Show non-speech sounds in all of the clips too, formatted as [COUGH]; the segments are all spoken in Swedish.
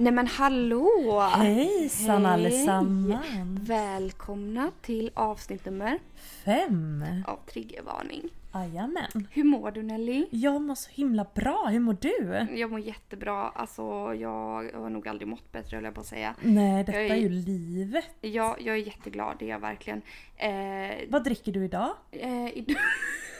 Nej men hallå! Hejsan Hej. allesammans! Välkomna till avsnitt nummer Fem! av Triggervarning. Jajamän! Hur mår du Nelly? Jag mår så himla bra, hur mår du? Jag mår jättebra. Alltså jag har nog aldrig mått bättre höll jag på att säga. Nej, detta Jag är- är ju livet. Ja, jag är jätteglad, det är jag verkligen. Eh, Vad dricker du idag? eh, id- [LAUGHS]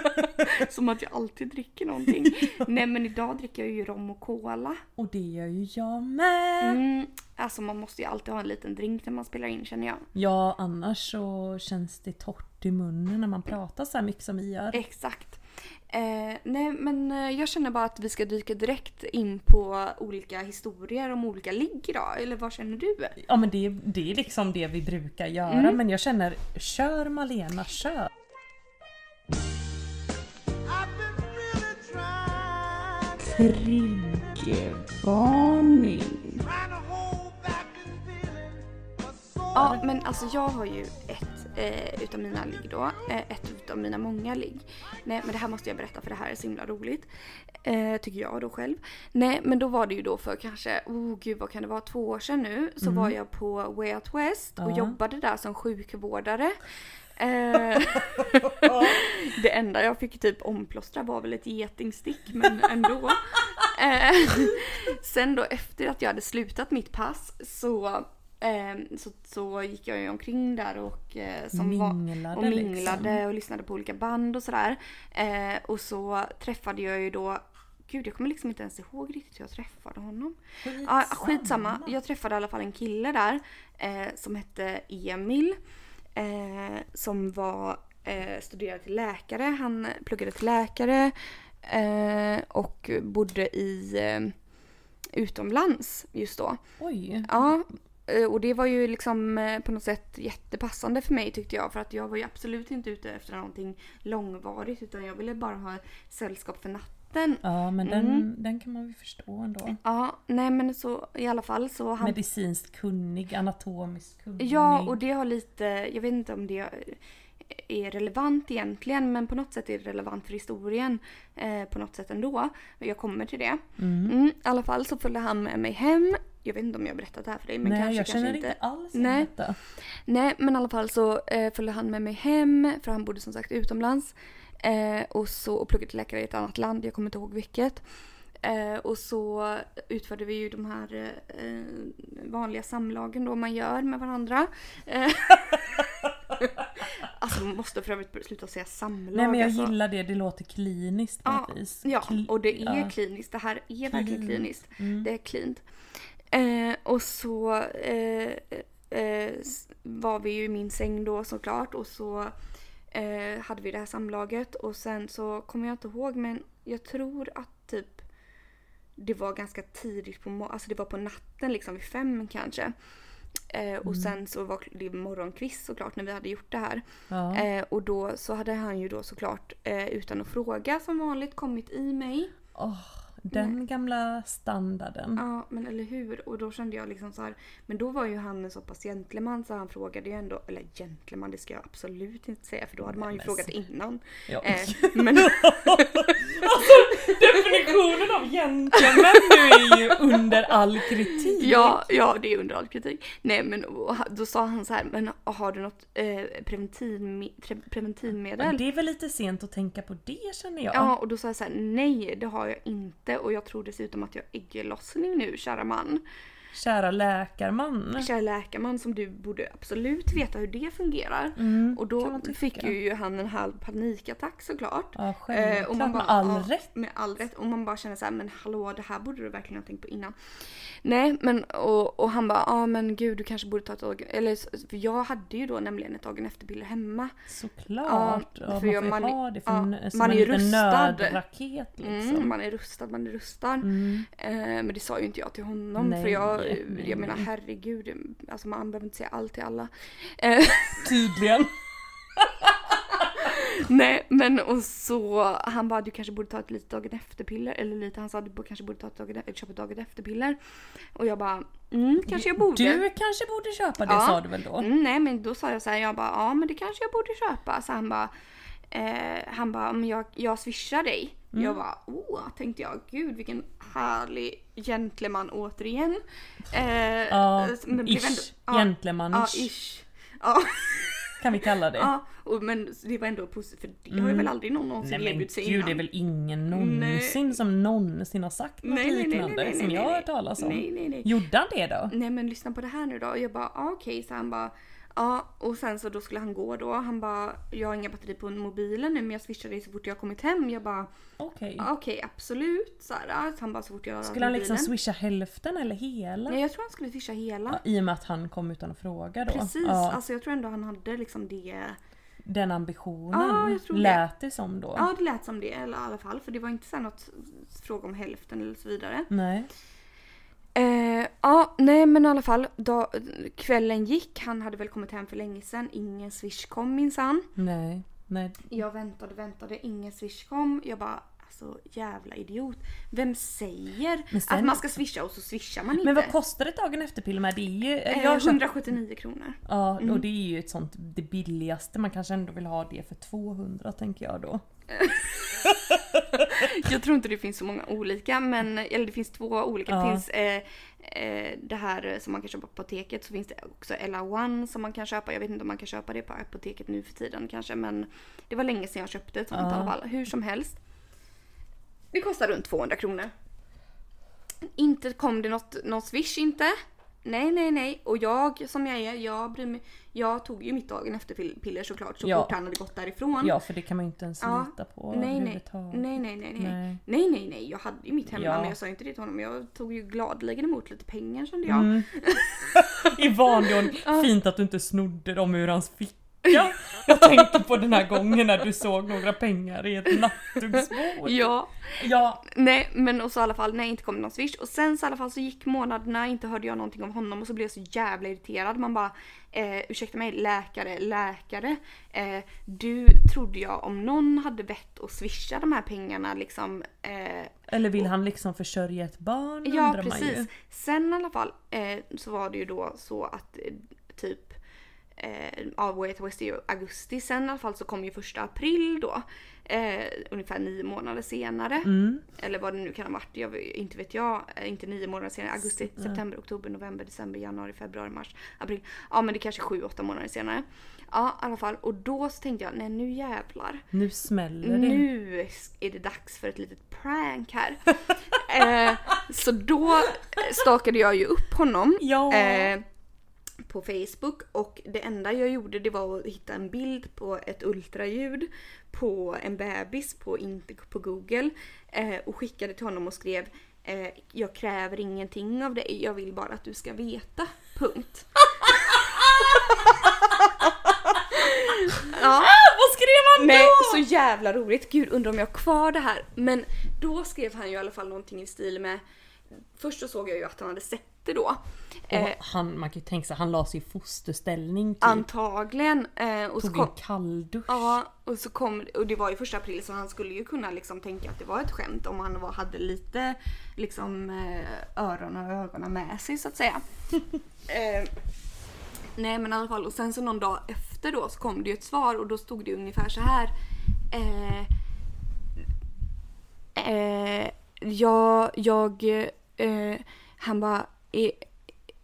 [LAUGHS] Som att jag alltid dricker någonting. [LAUGHS] Nej men idag dricker jag ju rom och cola. Och det gör ju jag med! Mm, alltså man måste ju alltid ha en liten drink när man spelar in känner jag. Ja, annars så känns det torrt i munnen när man pratar så här mycket som vi gör. Exakt. Eh, nej men eh, jag känner bara att vi ska dyka direkt in på olika historier om olika ligg idag. Eller vad känner du? Ja men det, det är liksom det vi brukar göra Mm. men jag känner, kör Malena, kör! Triggervarning. Ja men alltså jag har ju ett eh, utav mina ligg då. Eh, ett utav mina många ligg. Nej men det här måste jag berätta för det här är så himla roligt. Eh, tycker jag då själv. Nej men då var det ju då för kanske, oh gud vad kan det vara, två år sedan nu. Så var jag på Way Out West och Ja. jobbade där som sjukvårdare. Eh, [LAUGHS] det enda jag fick typ omplåstra var väl ett getingstick men ändå. Eh, sen då efter att jag hade slutat mitt pass så, eh, så, så gick jag ju omkring där och, som var, Minglade och minglade liksom. och lyssnade på olika band och sådär. Och så träffade jag ju då Gud jag kommer liksom inte ens ihåg riktigt hur jag träffade honom. Ja, skitsamma. Jag träffade i alla fall en kille där eh, som hette Emil. Eh, som var eh, studerade till läkare. Han pluggade till läkare eh, och bodde i eh, utomlands just då. Oj! Ja, eh, och det var ju liksom eh, på något sätt jättepassande för mig tyckte jag. För att jag var ju absolut inte ute efter någonting långvarigt utan jag ville bara ha sällskap för natten. Ja men den, Mm. den kan man ju förstå ändå. Ja, nej men så i alla fall så han Medicinskt kunnig, anatomiskt kunnig. Ja, och det har lite, jag vet inte om det är relevant egentligen men på något sätt är det relevant för historien eh, på något sätt ändå. Jag kommer till det. Mm. Mm, I alla fall så följde han med mig hem. Jag vet inte om jag har berättat det här för dig men Nej, kanske, jag kanske känner inte. inte alls Nej. detta. Nej men i alla fall så eh, följde han med mig hem för han bodde som sagt utomlands. Eh, och så och pluggade till läkare i ett annat land, jag kommer inte ihåg vilket. Eh, och så utförde vi ju de här eh, vanliga samlagen då man gör med varandra. Eh, [LAUGHS] alltså man måste för övrigt sluta säga samlag. Nej men jag alltså. gillar det, det låter kliniskt på Ja, något vis. Ja, Kli- och det är ja. kliniskt. Det här är verkligen Clean. kliniskt. Mm. Det är cleant. Eh, och så eh, var vi ju i min säng då såklart och så eh, hade vi det här samlaget och sen så kommer jag inte ihåg men jag tror att typ det var ganska tidigt på alltså det var på natten liksom vid fem kanske. Eh, och sen så var det morgonkvist såklart när vi hade gjort det här. Ja. Eh, och då så hade han ju då såklart eh, utan att fråga som vanligt kommit i mig. Åh, den gamla standarden. Ja men eller hur. Och då kände jag liksom så här. Men då var ju han en så pass gentleman så han frågade ju ändå. Eller gentleman det ska jag absolut inte säga för då hade man ju men frågat innan. Ja. Eh, [LAUGHS] men Definitionen av gentleman nu är ju under all kritik. ja, ja det är under all kritik. Nej men och då sa han så här. Men har du något eh, tre- preventivmedel? Det är väl lite sent att tänka på det känner jag. Ja och då sa jag så här, nej det har jag inte och jag tror dessutom att jag har ägglossning nu kära man. Kära läkarman. Kära läkarman som du borde absolut veta hur det fungerar. Mm, Och då fick ju han en halv panikattack såklart. Ja Eh, och man med bara, all ja, rätt. Med all rätt. Och man bara känner så här, men hallå det här borde du verkligen ha tänkt på innan. Nej men och, och han bara, ja ah, men gud du kanske borde ta ett organ... Eller för jag hade ju då nämligen ett organ efterpiller hemma. Såklart. Ja, Ja, för man jag- man ha det för ja, en, som man en är liten rustad. nödraket liksom. Mm, man är rustad, man är rustad. Mm. Eh, men det sa ju inte jag till honom Nej. för jag nej, jag menar herregud, alltså man behöver inte säga allt till alla. Eh, Tydligen. [LAUGHS] nej men och så, han bara du kanske borde ta ett litet dagen efter-piller. Eller lite, han sa du kanske borde ta ett dagen, eller köpa ett dagen efter-piller. Och jag bara, mm kanske jag borde. Du kanske borde köpa det Ja. sa du väl då? Mm, nej men då sa jag så här, jag bara ja men det kanske jag borde köpa. Så han bara, eh, han bara men jag, jag swishar dig. Mm. Jag bara åh tänkte jag, gud vilken härlig gentleman återigen. Eh, Ja, men ish. ändå- ja, Gentleman-ish. Ja, ish. Ja, [LAUGHS] Kan vi kalla det? ja och, men det var ändå positivt för det har ju väl aldrig någon någonsin Mm. Nej erbjudit sig gud innan. det är väl ingen någonsin som någonsin har sagt något Nej, nej, nej, liknande nej, nej, som nej, jag har nej. hört talas om. Nej, nej, nej. Gjorde han det då? Nej men lyssna på det här nu då. Och jag bara ah, okej så han bara ja och sen så då skulle han gå då. Han bara jag har inga batteri på mobilen nu men jag swishar dig så fort jag kommit hem. Jag bara Okej. ah, okej absolut så här. Så han bara så fort jag Skulle han liksom swisha hälften eller hela? Nej jag tror han skulle swisha hela. Ja, I och med att han kom utan att fråga då. Precis, Ja, alltså jag tror ändå han hade liksom det. Den ambitionen Ja, tror det. lät det som då. Ja det lät som det eller i alla fall för det var inte så något fråga om hälften eller så vidare. Nej. Eh, ja, nej men i alla fall. Då, kvällen gick, han hade väl kommit hem för länge sedan. Ingen swish kom minsann. Nej. Nej. Jag väntade, väntade, ingen swish kom. Jag bara, alltså jävla idiot. Vem säger sen- att man ska swisha och så swishar man inte? Men vad kostar ett dagen efter-piller med? Det är ju... Eh, jag har köpt- 179 kronor. Ja, Mm. och det är ju ett sånt, det billigaste. Man kanske ändå vill ha det för 200 tänker jag då. [LAUGHS] [LAUGHS] Jag tror inte det finns så många olika, men eller det finns två olika. Det Ja. finns eh, eh, det här som man kan köpa på apoteket, så finns det också Ella One som man kan köpa. Jag vet inte om man kan köpa det på apoteket nu för tiden kanske, men det var länge sedan jag köpte ett sånt Ja. i alla fall. Hur som helst. Det kostar runt 200 kronor. Inte kom det något, någon swish inte. Nej, nej, nej. Och jag som jag är, jag bryr mig. Jag tog ju mitt dagen efter pill- piller såklart så Ja. fort han hade gått därifrån. Ja, för det kan man ju inte ens Ja. lita på Nej, nej. nej, nej, nej, nej. Nej. Nej, nej, nej. Jag hade ju mitt hemma Ja. men jag sa inte det till honom. Jag tog ju gladeligen emot lite pengar kände jag. Mm. [LAUGHS] I vanlig. Fint att du inte snodde dem ur hans ficka. [LAUGHS] Jag tänker på den här gången när du såg några pengar i ett nattduksbord. Ja, Ja, nej men och så i alla fall nej inte kom det någon swish och sen så i alla fall så gick månaderna inte hörde jag någonting om honom och så blev jag så jävla irriterad. Man bara eh, ursäkta mig läkare, läkare. Eh, du trodde jag om någon hade vett att swisha de här pengarna liksom eh, eller vill han liksom försörja ett barn Ja precis. Sen i alla fall eh, så var det ju då så att eh, typ eh, av Way Out West i augusti. Sen i alla fall så kom ju första april då. Eh, ungefär nio månader senare. Mm. Eller vad det nu kan ha varit. Jag, inte vet jag. Eh, Inte nio månader senare. Augusti, september, oktober, november, december, januari, februari, mars, april. Ja men det kanske är sju, åtta månader senare. Ja i alla fall. Och då så tänkte jag nej nu jävlar. Nu smäller det. Nu är det dags för ett litet prank här. [LAUGHS] eh, så då stakade jag ju upp honom Ja. eh, på Facebook och det enda jag gjorde det var att hitta en bild på ett ultraljud på en bebis på, inte på google eh, och skickade till honom och skrev eh, jag kräver ingenting av dig, jag vill bara att du ska veta. Punkt. ja. [LAUGHS] Vad skrev han Nej, då? så jävla roligt. Gud, undrar om jag har kvar det här. Men då skrev han ju i alla fall någonting i stil med... Först så såg jag ju att han hade sett det då. Eh, Och han, man kan ju tänka sig, han la sig i fosterställning typ. antagligen. Eh, och så Tog en kom, kalldusch. ja, och så kom... Och det var ju första april så han skulle ju kunna liksom tänka att det var ett skämt om han var, hade lite liksom eh, öron och ögonen med sig så att säga. [LAUGHS] eh, nej men i alla fall och sen så någon dag efter då så kom det ju ett svar och då stod det ungefär så här. Eh, eh, jag, jag, eh, han bara,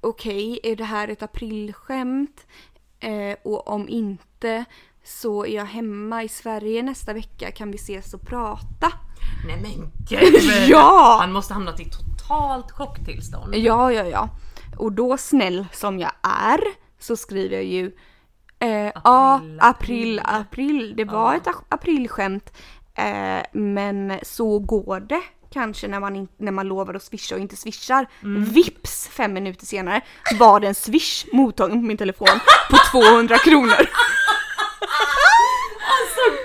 okej, är det här ett aprilskämt? Eh, och om inte så är jag hemma i Sverige nästa vecka, kan vi ses och prata? Nej men [LAUGHS] gud! Ja! Han måste hamnat i totalt chocktillstånd. Ja, ja, ja. Och då snäll som jag är så skriver jag ju eh, ja, April, april, april. april. Det var ett aprilskämt. Eh, men så går det kanske när man, in, när man lovar att swisha och inte swishar. Vips fem minuter senare var det en swish mottagen på min telefon på 200 kronor. [LAUGHS] Alltså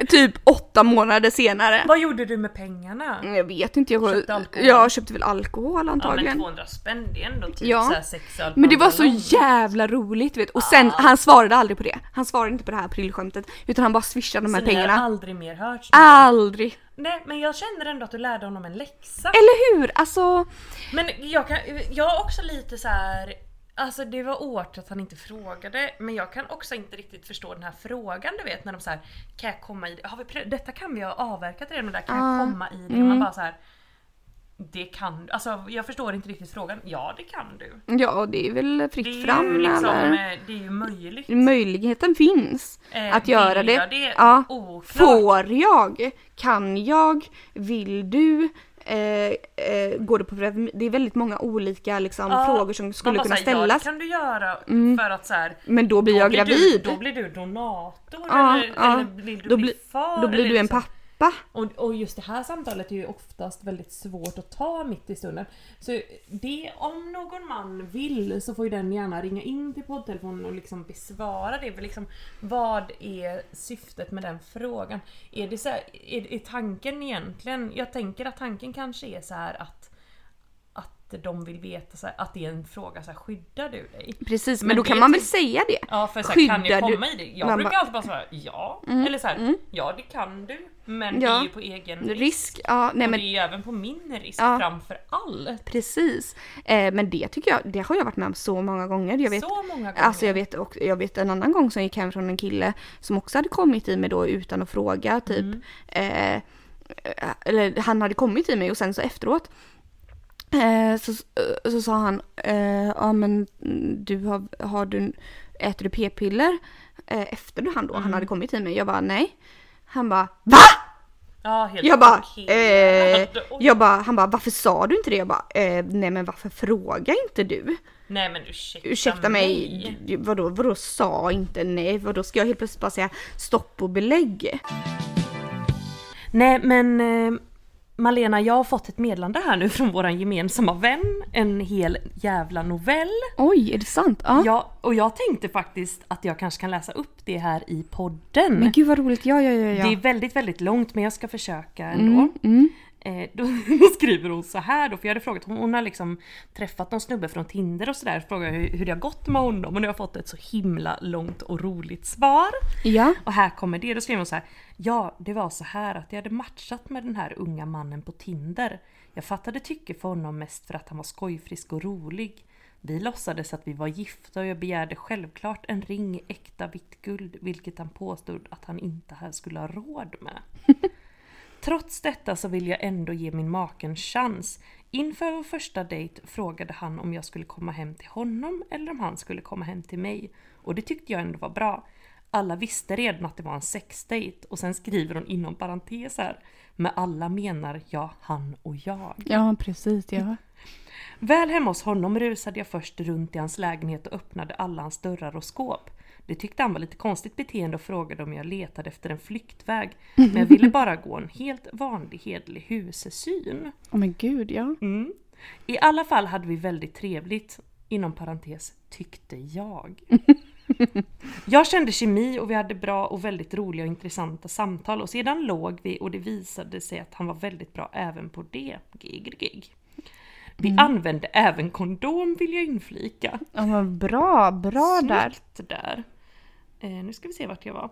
gud! typ åtta månader senare. Vad gjorde du med pengarna? Jag vet inte, jag Köpte alkohol? jag köpte väl alkohol Ja men antagligen. 200 spänn det är ändå typ Ja. såhär sex öl Men det var så jävla roligt vet Och sen, han svarade aldrig på det. Han svarade inte på det här aprilskämtet. Utan han bara swishade de här Så ni har pengarna. aldrig mer hört? Aldrig! Nej men jag känner ändå att du lärde honom en läxa. Eller hur? Alltså, Men jag, kan, jag är också lite så här. Alltså det var årt att han inte frågade men jag kan också inte riktigt förstå den här frågan du vet när de säger Kan jag komma i det? Har vi prö- Detta kan vi ha avverkat redan och där kan Ah. jag komma i det? Och man bara så här. Det kan du. Alltså jag förstår inte riktigt frågan. Ja det kan du. ja det är väl Det fritt är fram liksom, eller? eh, det är ju möjligt. Möjligheten finns Eh, att göra det. jag det? Ja. Oklart. Får jag? Kan jag? Vill du? Eh, eh, går det på Det är väldigt många olika liksom, Ja, frågor som skulle kunna här, Ja ställas. det kan du göra för att så här, Men då blir jag blir gravid. Du, då blir du donator Ja, eller, ja. eller vill du Då bli far? Då blir du en liksom- pappa. Och, och just det här samtalet är ju oftast väldigt svårt att ta mitt i stunden. Så det, om någon man vill så får ju den gärna ringa in till poddtelefonen och liksom besvara det. För liksom, vad är syftet med den frågan? Är det så här, är, är tanken egentligen, jag tänker att tanken kanske är så här att att de vill veta så här, att det är en fråga så här, skyddar du dig? Precis, men, Men då det kan man väl typ- säga det? Ja för så här, kan jag du- komma i det? Jag Man brukar bara- alltid bara svara ja. Eller så här, ja det kan du. Men det Ja. är ju på egen risk. Risk? Ja, nej och men det är ju även på min risk Ja. framför allt. precis. Eh, men det tycker jag, det har jag varit med om så många gånger. Jag vet, Så många gånger. Alltså jag vet, och, jag vet en annan gång som gick hem från en kille som också hade kommit i mig då utan att fråga typ. Mm. Eh, eller han hade kommit i mig och sen så efteråt eh, så, så sa han, eh, ja men du har, har du, äter du p-piller? Eh, efter han då, Mm. han hade kommit i mig. Jag bara nej. Han bara VA? Helt Jag bara, eh, jag bara, han bara varför sa du inte det? Jag bara, eh, nej men varför frågar inte du? Nej men ursäkta, Ursäkta mig, du- vadå, vadå sa inte nej? Vadå ska jag helt plötsligt bara säga stopp och belägg? Nej men eh, Malena, jag har fått ett meddelande här nu från våran gemensamma vän. En hel jävla novell. Oj, är det sant? Ja. Ja, och jag tänkte faktiskt att jag kanske kan läsa upp det här i podden. Men gud vad roligt, ja ja ja ja. Det är väldigt, väldigt långt men jag ska försöka ändå. Mm, Eh, då, [LAUGHS] skriver hon så här då, för jag hade frågat, hon, hon har liksom träffat någon snubbe från Tinder och sådär, frågade hur, hur det har gått med honom och nu har jag fått ett så himla långt och roligt svar. Ja. Och här kommer det, då skriver hon så här. Ja, det var så här att jag hade matchat med den här unga mannen på Tinder. Jag fattade tycke för honom mest för att han var skojfrisk och rolig. Vi låtsades att vi var gifta och jag begärde självklart en ring i äkta vitt guld, vilket han påstod att han inte här skulle ha råd med. [LAUGHS] Trots detta så vill jag ändå ge min make en chans. Inför vår första dejt frågade han om jag skulle komma hem till honom eller om han skulle komma hem till mig. Och det tyckte jag ändå var bra. Alla visste redan att det var en sexdejt och sen skriver hon inom parentes här. Med alla menar jag han och jag. Ja precis ja. Väl hemma hos honom rusade jag först runt i hans lägenhet och öppnade alla hans dörrar och skåp. Det tyckte han var lite konstigt beteende och frågade om jag letade efter en flyktväg. [LAUGHS] Men jag ville bara gå en helt vanlig hedlig husesyn. Åh men gud ja. Mm. I alla fall hade vi väldigt trevligt. Inom parentes, tyckte jag. [LAUGHS] Jag kände kemi och vi hade bra och väldigt roliga och intressanta samtal och sedan låg vi och det visade sig att han var väldigt bra även på det. Gig, gig. Vi använde även kondom vill jag inflika. Ja men bra, bra där. Snyggt där. Eh, nu ska vi se vart jag var.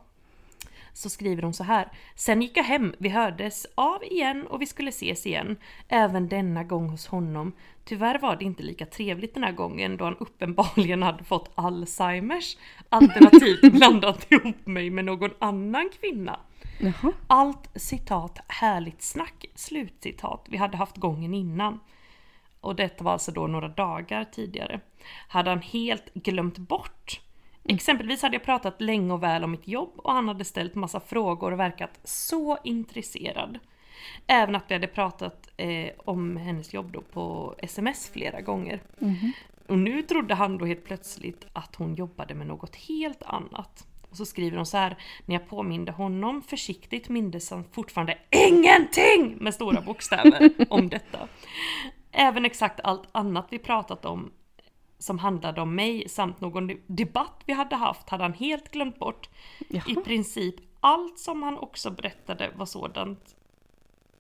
Så skriver hon så här. Sen gick jag hem, vi hördes av igen och vi skulle ses igen. Även denna gång hos honom. Tyvärr var det inte lika trevligt den här gången då han uppenbarligen hade fått Alzheimers. Alternativt [LAUGHS] blandat ihop mig med någon annan kvinna. Jaha. Allt citat härligt snack, slutcitat, vi hade haft gången innan. Och detta var alltså då några dagar tidigare. Hade han helt glömt bort. Exempelvis hade jag pratat länge och väl om mitt jobb och han hade ställt massa frågor och verkat så intresserad. Även att vi hade pratat eh, om hennes jobb då på sms flera gånger. Och nu trodde han då helt plötsligt att hon jobbade med något helt annat. Och så skriver hon så här, när jag påminde honom försiktigt mindes han fortfarande INGENTING! Med stora bokstäver om [LAUGHS] detta. Även exakt allt annat vi pratat om som handlade om mig samt någon debatt vi hade haft hade han helt glömt bort. I Jaha. princip allt som han också berättade var sådant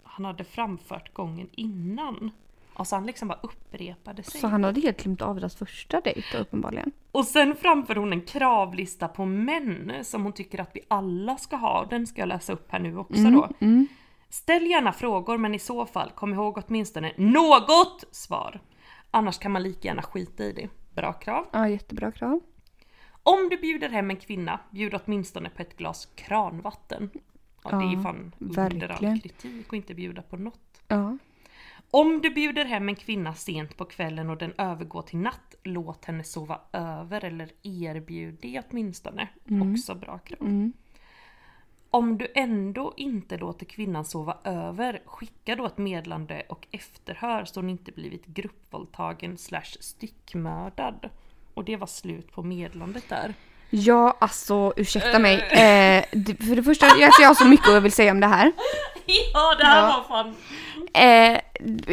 han hade framfört gången innan. Alltså han liksom bara upprepade sig. Så han hade helt glömt av deras första dejt uppenbarligen. Och sen framför hon en kravlista på män som hon tycker att vi alla ska ha. Den ska jag läsa upp här nu också då. Mm. Ställ gärna frågor men i så fall kom ihåg åtminstone något svar. Annars kan man lika gärna skita i det. Bra krav. Ja, jättebra krav. Om du bjuder hem en kvinna, bjud åtminstone på ett glas kranvatten. Ja, det är Ja, fan under all kritik och inte bjuda på något. Ja. Om du bjuder hem en kvinna sent på kvällen och den övergår till natt, låt henne sova över eller erbjud det åtminstone. Också bra krav. Mm. Om du ändå inte låter kvinnan sova över, skicka då ett meddelande och efterhör så hon inte blivit gruppvåldtagen slash styckmördad. Och det var slut på meddelandet där. Ja, alltså ursäkta mig. Eh, det- för det första, jag, jag har så mycket jag vill säga om det här. [LAUGHS] Ja, det här Ja. var fan... Eh,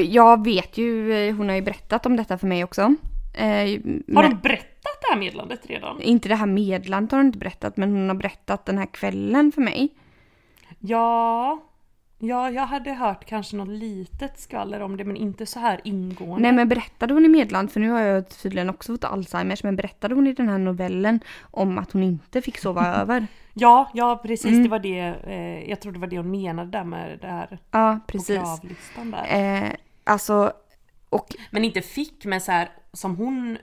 jag vet ju, eh, hon har ju berättat om detta för mig också. Eh, Har de berättat det här meddelandet redan? Inte det här meddelandet har hon inte berättat, men hon har berättat den här kvällen för mig. Ja... Ja, jag hade hört kanske något litet skvaller om det men inte så här ingående. Nej men berättade hon i meddelandet, för nu har jag tydligen också fått Alzheimers, men berättade hon i den här novellen om att hon inte fick sova [LAUGHS] över? Ja, ja precis Mm. det var det. Eh, jag tror det var det hon menade där med det här Ja, på precis. kravlistan där. Eh, alltså, och Men inte fick men så här som hon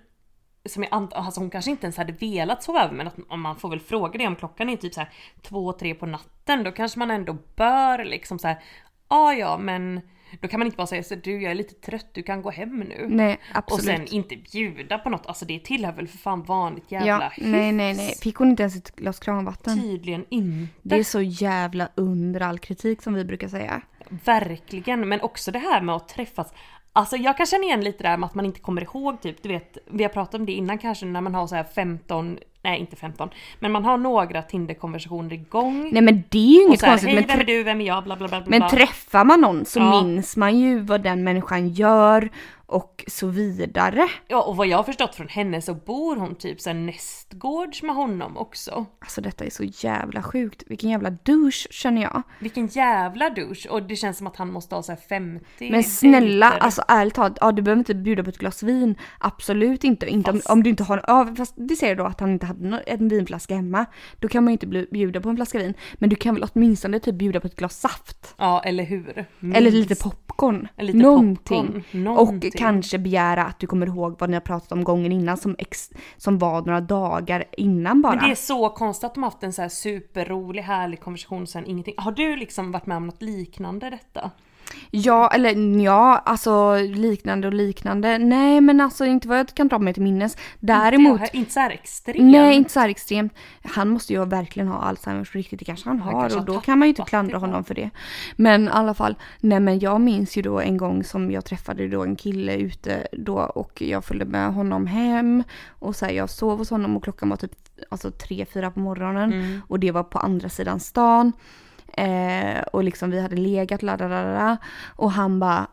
som jag antar, alltså hon kanske inte ens hade velat sova över men att om man får väl fråga det om klockan är typ så här två, tre på natten då kanske man ändå bör liksom så här ja ja men då kan man inte bara säga så du jag är lite trött du kan gå hem nu. nej Och absolut. sen inte bjuda på något, alltså det tillhör väl för fan vanligt jävla ja, nej nej nej. Fick hon inte ens ett glas kranvatten? Tydligen inte. Det är så jävla under all kritik som vi brukar säga. Verkligen, men också det här med att träffas. Alltså jag kan känna igen lite det här med att man inte kommer ihåg typ, du vet, vi har pratat om det innan kanske när man har så här 15, nej inte 15, men man har några Tinder-konversationer igång. Nej men det är ju inget här, konstigt. hej vem är du, vem är jag, bla bla bla. bla. men träffar man någon så Ja. minns man ju vad den människan gör och så vidare. Ja och vad jag har förstått från henne så bor hon typ så nästgårds med honom också. Alltså detta är så jävla sjukt. Vilken jävla douche känner jag. Vilken jävla douche och det känns som att han måste ha så här 50 Men snälla, dejter. alltså ärligt talat, ja du behöver inte bjuda på ett glas vin. Absolut inte. inte om, Fast- om du inte har, ja fast det säger då att han inte hade nå- en vinflaska hemma. Då kan man ju inte bjuda på en flaska vin. Men du kan väl åtminstone typ bjuda på ett glas saft. Ja eller hur. Eller Minst. lite popcorn. Eller lite Någonting. popcorn. Någonting. Och kanske begära att du kommer ihåg vad ni har pratat om gången innan som, ex, som var några dagar innan bara. Men det är så konstigt att de har haft en så här superrolig härlig konversation sen ingenting. Har du liksom varit med om något liknande detta? Ja, eller ja, alltså liknande och liknande. Nej men alltså inte vad jag kan dra mig till minnes. Däremot, Inte, inte så här extremt. nej inte så här extremt. Han måste ju verkligen ha Alzheimers på riktigt, det kanske han Han har kanske och då kan man ju inte klandra honom för det. Men i alla fall, nej men jag minns ju då en gång som jag träffade då en kille ute då och jag följde med honom hem och så här, jag sov hos honom och klockan var typ alltså tre, fyra på morgonen Mm. och det var på andra sidan stan. Eh, och liksom vi hade legat la, och han bara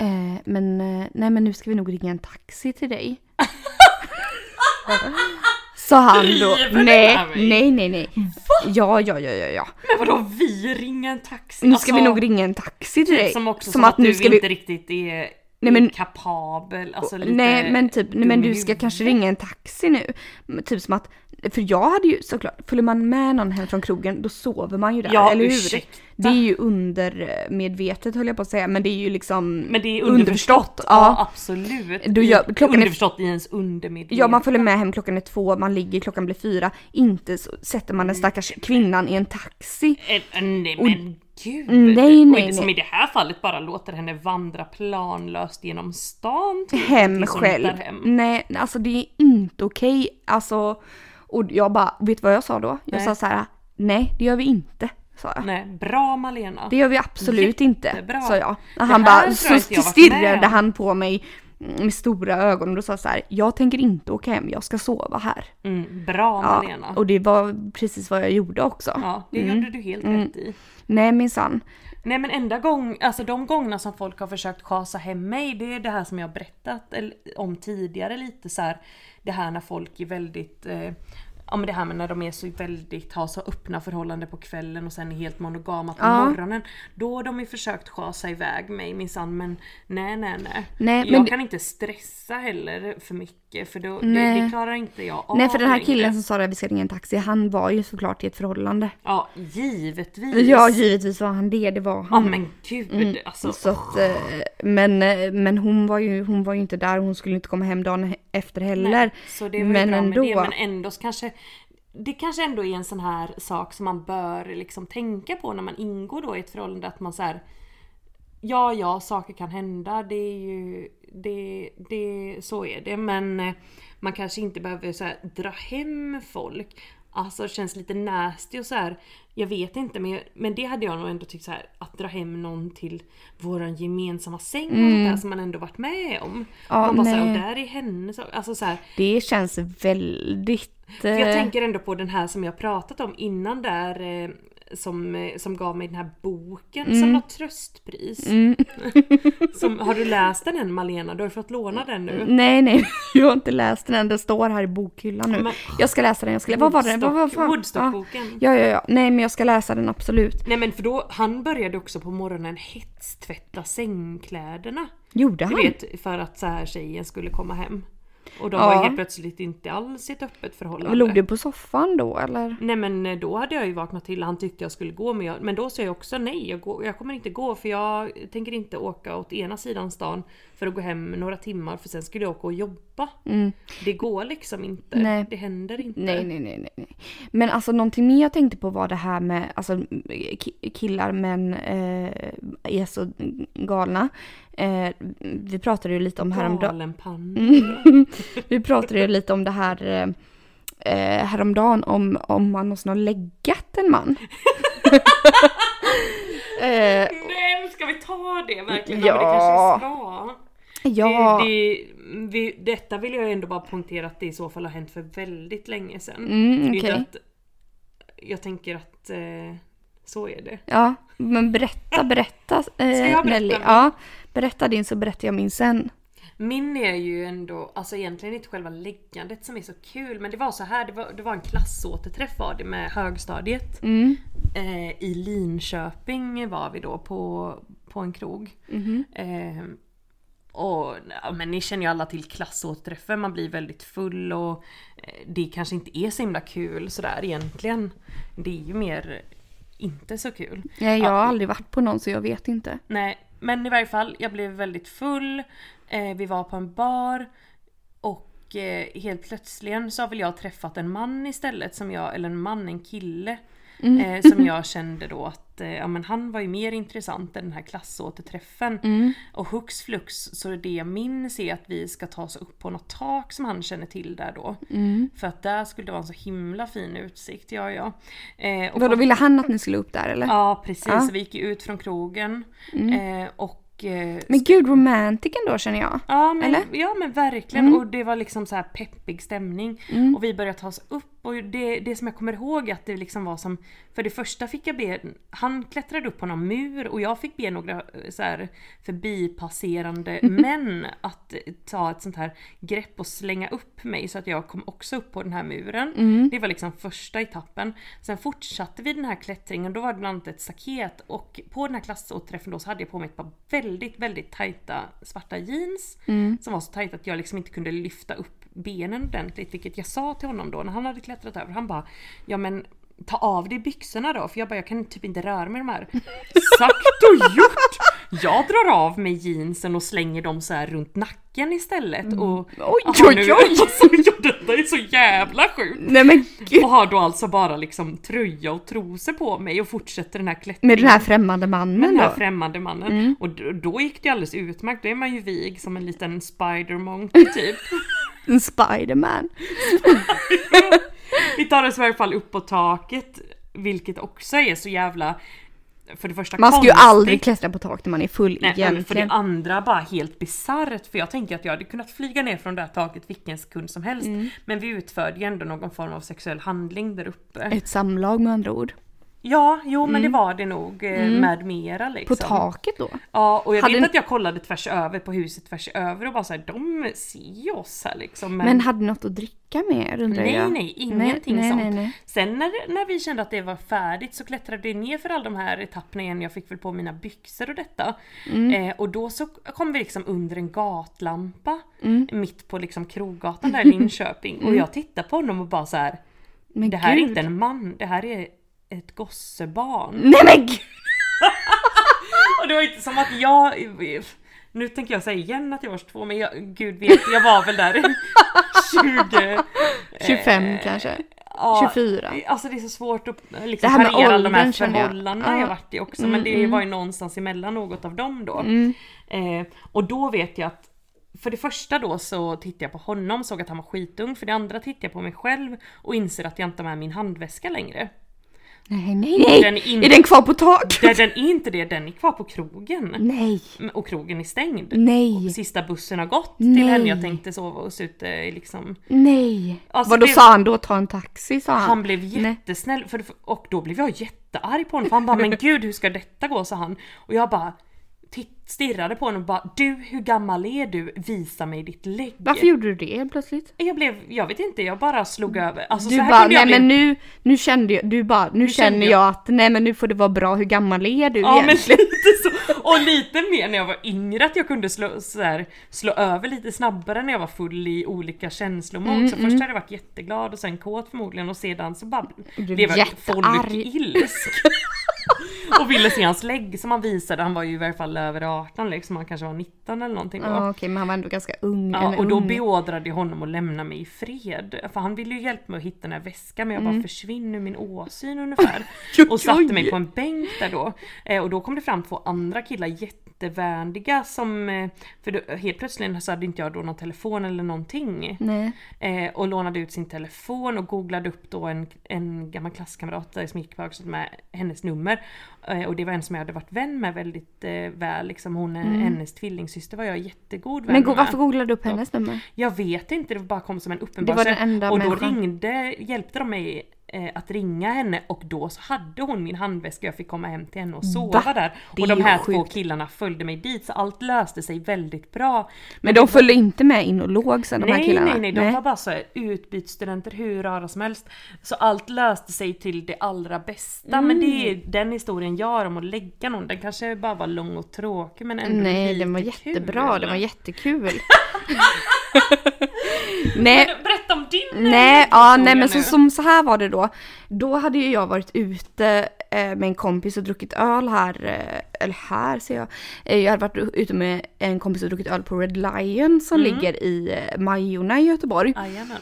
eh, men eh, nej men nu ska vi nog ringa en taxi till dig. [LAUGHS] Sa han då. Nej, nej, nej, nej. Ja, ja, ja, ja, ja. Men vadå vi ringer en taxi? Nu ska vi Alltså, nog ringa en taxi till dig. Som också som, att, du inte riktigt är, Nej, men- kapabel. Alltså lite Nej men typ, nej, men du ska kanske ringa en taxi nu. Typ som att, för jag hade ju såklart, följer man med någon hem från krogen då sover man ju där, Ja, eller hur? ursäkta. Det är ju undermedvetet höll jag på att säga, men det är ju liksom Men det är underförstått. Ja, Ja. absolut. Då gör- klockan är- underförstått i ens undermedvetna. Ja man följer med hem klockan är två, man ligger klockan blir fyra. Inte så sätter man den stackars kvinnan i en taxi. Eh, Nej men gud! Mm, nej, Och nej, Som nej. i det här fallet bara låter henne vandra planlöst genom stan till Hem själv. Hem. Nej alltså det är inte okej. Alltså, och jag bara, vet du vad jag sa då? Jag Nej. sa så här: nej det gör vi inte. Sa jag. Nej, bra Malena. Det gör vi absolut inte, Jättebra. sa jag. Det Han bara, så inte stirrade han på mig med stora ögon och då sa så här, jag tänker inte åka hem, jag ska sova här. Mm, bra Ja, Malena. och det var precis vad jag gjorde också. Ja, det Mm. gjorde du helt rätt i. Nej minsann. Nej men enda gång, alltså de gångerna som folk har försökt chasa hem mig, det är det här som jag har berättat om tidigare lite så här. Det här när folk är väldigt, eh, ja men det här med när de är så väldigt, har så öppna förhållanden på kvällen och sen är helt monogama på Ja. morgonen. Då har de ju försökt schasa iväg mig minsann men nej nej nej. Nej, jag men kan inte stressa heller för mycket för då, det, det klarar inte jag av Nej för den här längre. killen som sa att vi ska ringa en taxi, han var ju såklart i ett förhållande. Ja givetvis. Ja givetvis var han det, det var Ja han. men gud alltså. Så att, eh, men, men hon var, ju, hon var ju inte där, hon skulle inte komma hem dagen efter heller. Nej, så det var ju men bra ändå. med det men ändå kanske det kanske ändå är en sån här sak som man bör liksom tänka på när man ingår då i ett förhållande att man så här. Ja, ja, saker kan hända. Det är ju... Det, det, så är det. Men eh, man kanske inte behöver så här, dra hem folk. Alltså det känns lite nasty och så här. Jag vet inte men, men det hade jag nog ändå tyckt så här att dra hem någon till våran gemensamma säng sånt där som man ändå varit med om. Mm. Ja, man bara nej. och där är hennes... Alltså så här, Det känns väldigt... för jag eh, tänker ändå på den här som jag pratat om innan där eh, som, eh, som gav mig den här boken Mm. som var tröstpris. [LAUGHS] som, har du läst den än Malena? Du har fått låna den nu. Nej nej, [LAUGHS] jag har inte läst den än. Den står här i bokhyllan nu. Men- Jag ska läsa den. Jag ska, vad var det? Vad Woodstock- fan? Woodstockboken. Ja, ja, ja. Nej men jag ska läsa den absolut. Nej men för då, han började också på morgonen hetstvätta sängkläderna. Gjorde Du han? vet för att så här tjejen skulle komma hem. Och de Ja. var helt plötsligt inte alls i ett öppet förhållande. Låg du på soffan då eller? Nej men eh, då hade jag ju vaknat till han tyckte jag skulle gå men, jag, men då sa jag också nej, jag, går, jag kommer inte gå för jag tänker inte åka åt ena sidan stan för att gå hem några timmar för sen skulle jag åka och jobba. Det går liksom inte. Mm. Nej. Det händer inte. Nej, nej, nej, nej. Men alltså någonting mer jag tänkte på var det här med alltså ki- killar men eh, är så galna. Eh, vi pratade ju lite om häromdagen. Mm. [LAUGHS] Vi pratade ju lite om det här eh, eh, häromdagen om, om man någonsin har läggat en man. [LAUGHS] [LAUGHS] eh, Nej, ska vi ta det verkligen? Ja. Ja. Det kanske vi ska. Ja, Det, det, vi, detta vill jag ändå bara poängtera att det i så fall har hänt för väldigt länge sedan. Mm, okej. att, jag tänker att eh, så är det. ja, men berätta, berätta eh, jag berätta Nelly. Ja, berätta din så berättar jag min sen. Min är ju ändå, alltså egentligen inte själva läggandet som är så kul men det var så här, det var, det var en klassåterträff var det med högstadiet. Mm. Eh, I Linköping var vi då på, på en krog. Mhm. Eh, och, ja, men ni känner ju alla till klassåterträffen, man blir väldigt full och eh, det kanske inte är så himla kul sådär egentligen. Det är ju mer inte så kul. Nej, jag har Ja. aldrig varit på någon så jag vet inte. Nej, men i varje fall, jag blev väldigt full. Eh, vi var på en bar. Och eh, helt plötsligen så har väl jag träffat en man istället som jag, eller en man, en kille. Eh, som jag kände då att eh, ja, men han var ju mer intressant än den här klassåterträffen. Och hux flux så är det jag minns är att vi ska ta oss upp på något tak som han känner till där då. För att där skulle det vara en så himla fin utsikt, ja ja. Eh, och Vadå, på- ville han att ni skulle upp där eller? Ja precis, Ja. så vi gick ut från krogen. Eh, och eh, Men gud, romantiken då känner jag. Ja men, Eller? ja men verkligen och det var liksom så här peppig stämning. Och vi började ta oss upp och det, det som jag kommer ihåg är att det liksom var som För det första fick jag be, han klättrade upp på någon mur och jag fick be några eh, så här förbipasserande [LAUGHS] män att eh, ta ett sånt här grepp och slänga upp mig så att jag kom också upp på den här muren. Det var liksom första etappen. Sen fortsatte vi den här klättringen, då var det bland annat ett staket och på den här klassåterträffen då så hade jag på mig ett par väldigt, väldigt tajta svarta jeans. Som var så tajta att jag liksom inte kunde lyfta upp benen ordentligt, vilket jag sa till honom då när han hade klättrat över. Han bara, ja men ta av dig byxorna då, för jag bara jag kan typ inte röra mig i de här. [LAUGHS] Sagt och gjort! Jag drar av mig jeansen och slänger dem så här runt nacken istället och... Oj, Aha, oj, nu- oj. [LAUGHS] Alltså, ja, detta är så jävla sjukt! Nej men gud. Och har då alltså bara liksom tröja och trosor på mig och fortsätter den här klättringen. Med den här främmande mannen med den här då? främmande mannen. Och då, då gick det alldeles utmärkt, då är man ju vig som en liten spider-monkey [LAUGHS] typ. En Spiderman. Vi tar oss i alla fall upp på taket, vilket också är så jävla... För det första Man ska ju konstigt. aldrig klättra på tak när man är full Nej, men för det egentligen. andra bara helt bisarrt för jag tänker att jag hade kunnat flyga ner från det här taket vilken sekund som helst. Mm. Men vi utförde ju ändå någon form av sexuell handling där uppe. Ett samlag med andra ord. Ja, jo men det var det nog eh, Mm. med mera liksom. På taket då? Ja, och jag Hade vet ni- att jag kollade tvärs över på huset tvärs över och bara såhär, de ser oss här liksom. Men hade ni något att dricka med undrar Nej, jag? nej, ingenting nej, sånt. nej, nej. Sen när, när vi kände att det var färdigt så klättrade vi ner för alla de här etapperna igen. Jag fick väl på mina byxor och detta. Mm. Eh, och då så kom vi liksom under en gatlampa Mm. mitt på liksom Krogatan där i Linköping. [LAUGHS] Och jag tittade på honom och bara så här. Men Det här är gud. inte en man, det här är ett gossebarn. Nej men gud! [LAUGHS] Och det var inte som att jag... Nu tänker jag säga igen att jag var 22 men jag, gud vet, jag var väl där 20... 25 eh, kanske? ja, 24? Alltså det är så svårt att Det liksom här parera alla de här jag. förhållandena jag, Ja. varit i också Mm, men det mm. var ju någonstans emellan något av dem då. Mm. Eh, och då vet jag att för det första då så tittade jag på honom, såg att han var skitung. För det andra tittade jag på mig själv och inser att jag inte har med min handväska längre. Nej, nej, nej! Den är inte- Är den kvar på taket? Den, den är inte det, den är kvar på krogen. Nej! Och krogen är stängd. Nej! Sista bussen har gått Nej. till henne jag tänkte sova hos ute i liksom. Nej! Alltså, Vad då det- sa han då? Ta en taxi sa han? Han blev Nej. jättesnäll för, och då blev jag jättearg på honom för han bara men [LAUGHS] gud hur ska detta gå sa han. Och jag bara stirrade på honom och bara du hur gammal är du? Visa mig ditt lägg. Varför gjorde du det plötsligt? Jag blev, jag vet inte, jag bara slog över. Alltså, Du så här bara, nej bli- men nu, nu kände jag, du bara, nu, kände känner jag- jag att, nej men nu får det vara bra, hur gammal är du Ja men egentligen? [LAUGHS] lite så. Och lite mer när jag var yngre att jag kunde slå, så här, slå över lite snabbare när jag var full i olika känslomod. Mm, så först hade jag varit jätteglad och sen kåt förmodligen och sedan så bara blev jag folkilsk. [LAUGHS] [LAUGHS] och ville se hans lägg som han visade, han var ju i alla fall över 18 liksom, han kanske var 19 eller någonting då. Ja okej men han var ändå ganska ung. Ja, och då ung. beordrade jag honom att lämna mig i fred. För han ville ju hjälpa mig att hitta den här väskan men jag bara försvinn ur min åsyn ungefär. [LAUGHS] Och satte mig på en bänk där då. Eh, och då kom det fram två andra killar jättevänliga som... Eh, för då, helt plötsligt så hade inte jag då någon telefon eller någonting. Eh, och lånade ut sin telefon och googlade upp då en, en gammal klasskamrat som gick på högstadiet med hennes nummer. Eh, och det var en som jag hade varit vän med väldigt eh, väl. Liksom hon, mm. hennes tvillingsyster var jag jättegod vän Men go- med. varför googlade du upp hennes nummer? Jag vet inte, det bara kom som en Det uppenbarelse. var den enda och då människan. ringde, hjälpte de mig eh, att ringa henne och då så hade hon min handväska, jag fick komma hem till henne och sova Va? där. Och de här två sjukt. killarna följde mig dit så allt löste sig väldigt bra. Men de följde inte med in och låg sen de här Nej killarna? nej nej, de var bara så här utbytesstudenter hur rara som helst. Så allt löste sig till det allra bästa. Men det är Mm. den historien jag har om att lägga någon. Den kanske bara var lång och tråkig men ändå Nej den var jättebra, den var jättekul. [LAUGHS] nej, Men berätta din Nej, ja, nej men så, som så här var det då. Då hade ju jag varit ute eh, med en kompis och druckit öl här, eh, eller här ser jag. Eh, jag hade varit ute med en kompis och druckit öl på Red Lion som Mm. ligger i Majorna i Göteborg. Jajamän.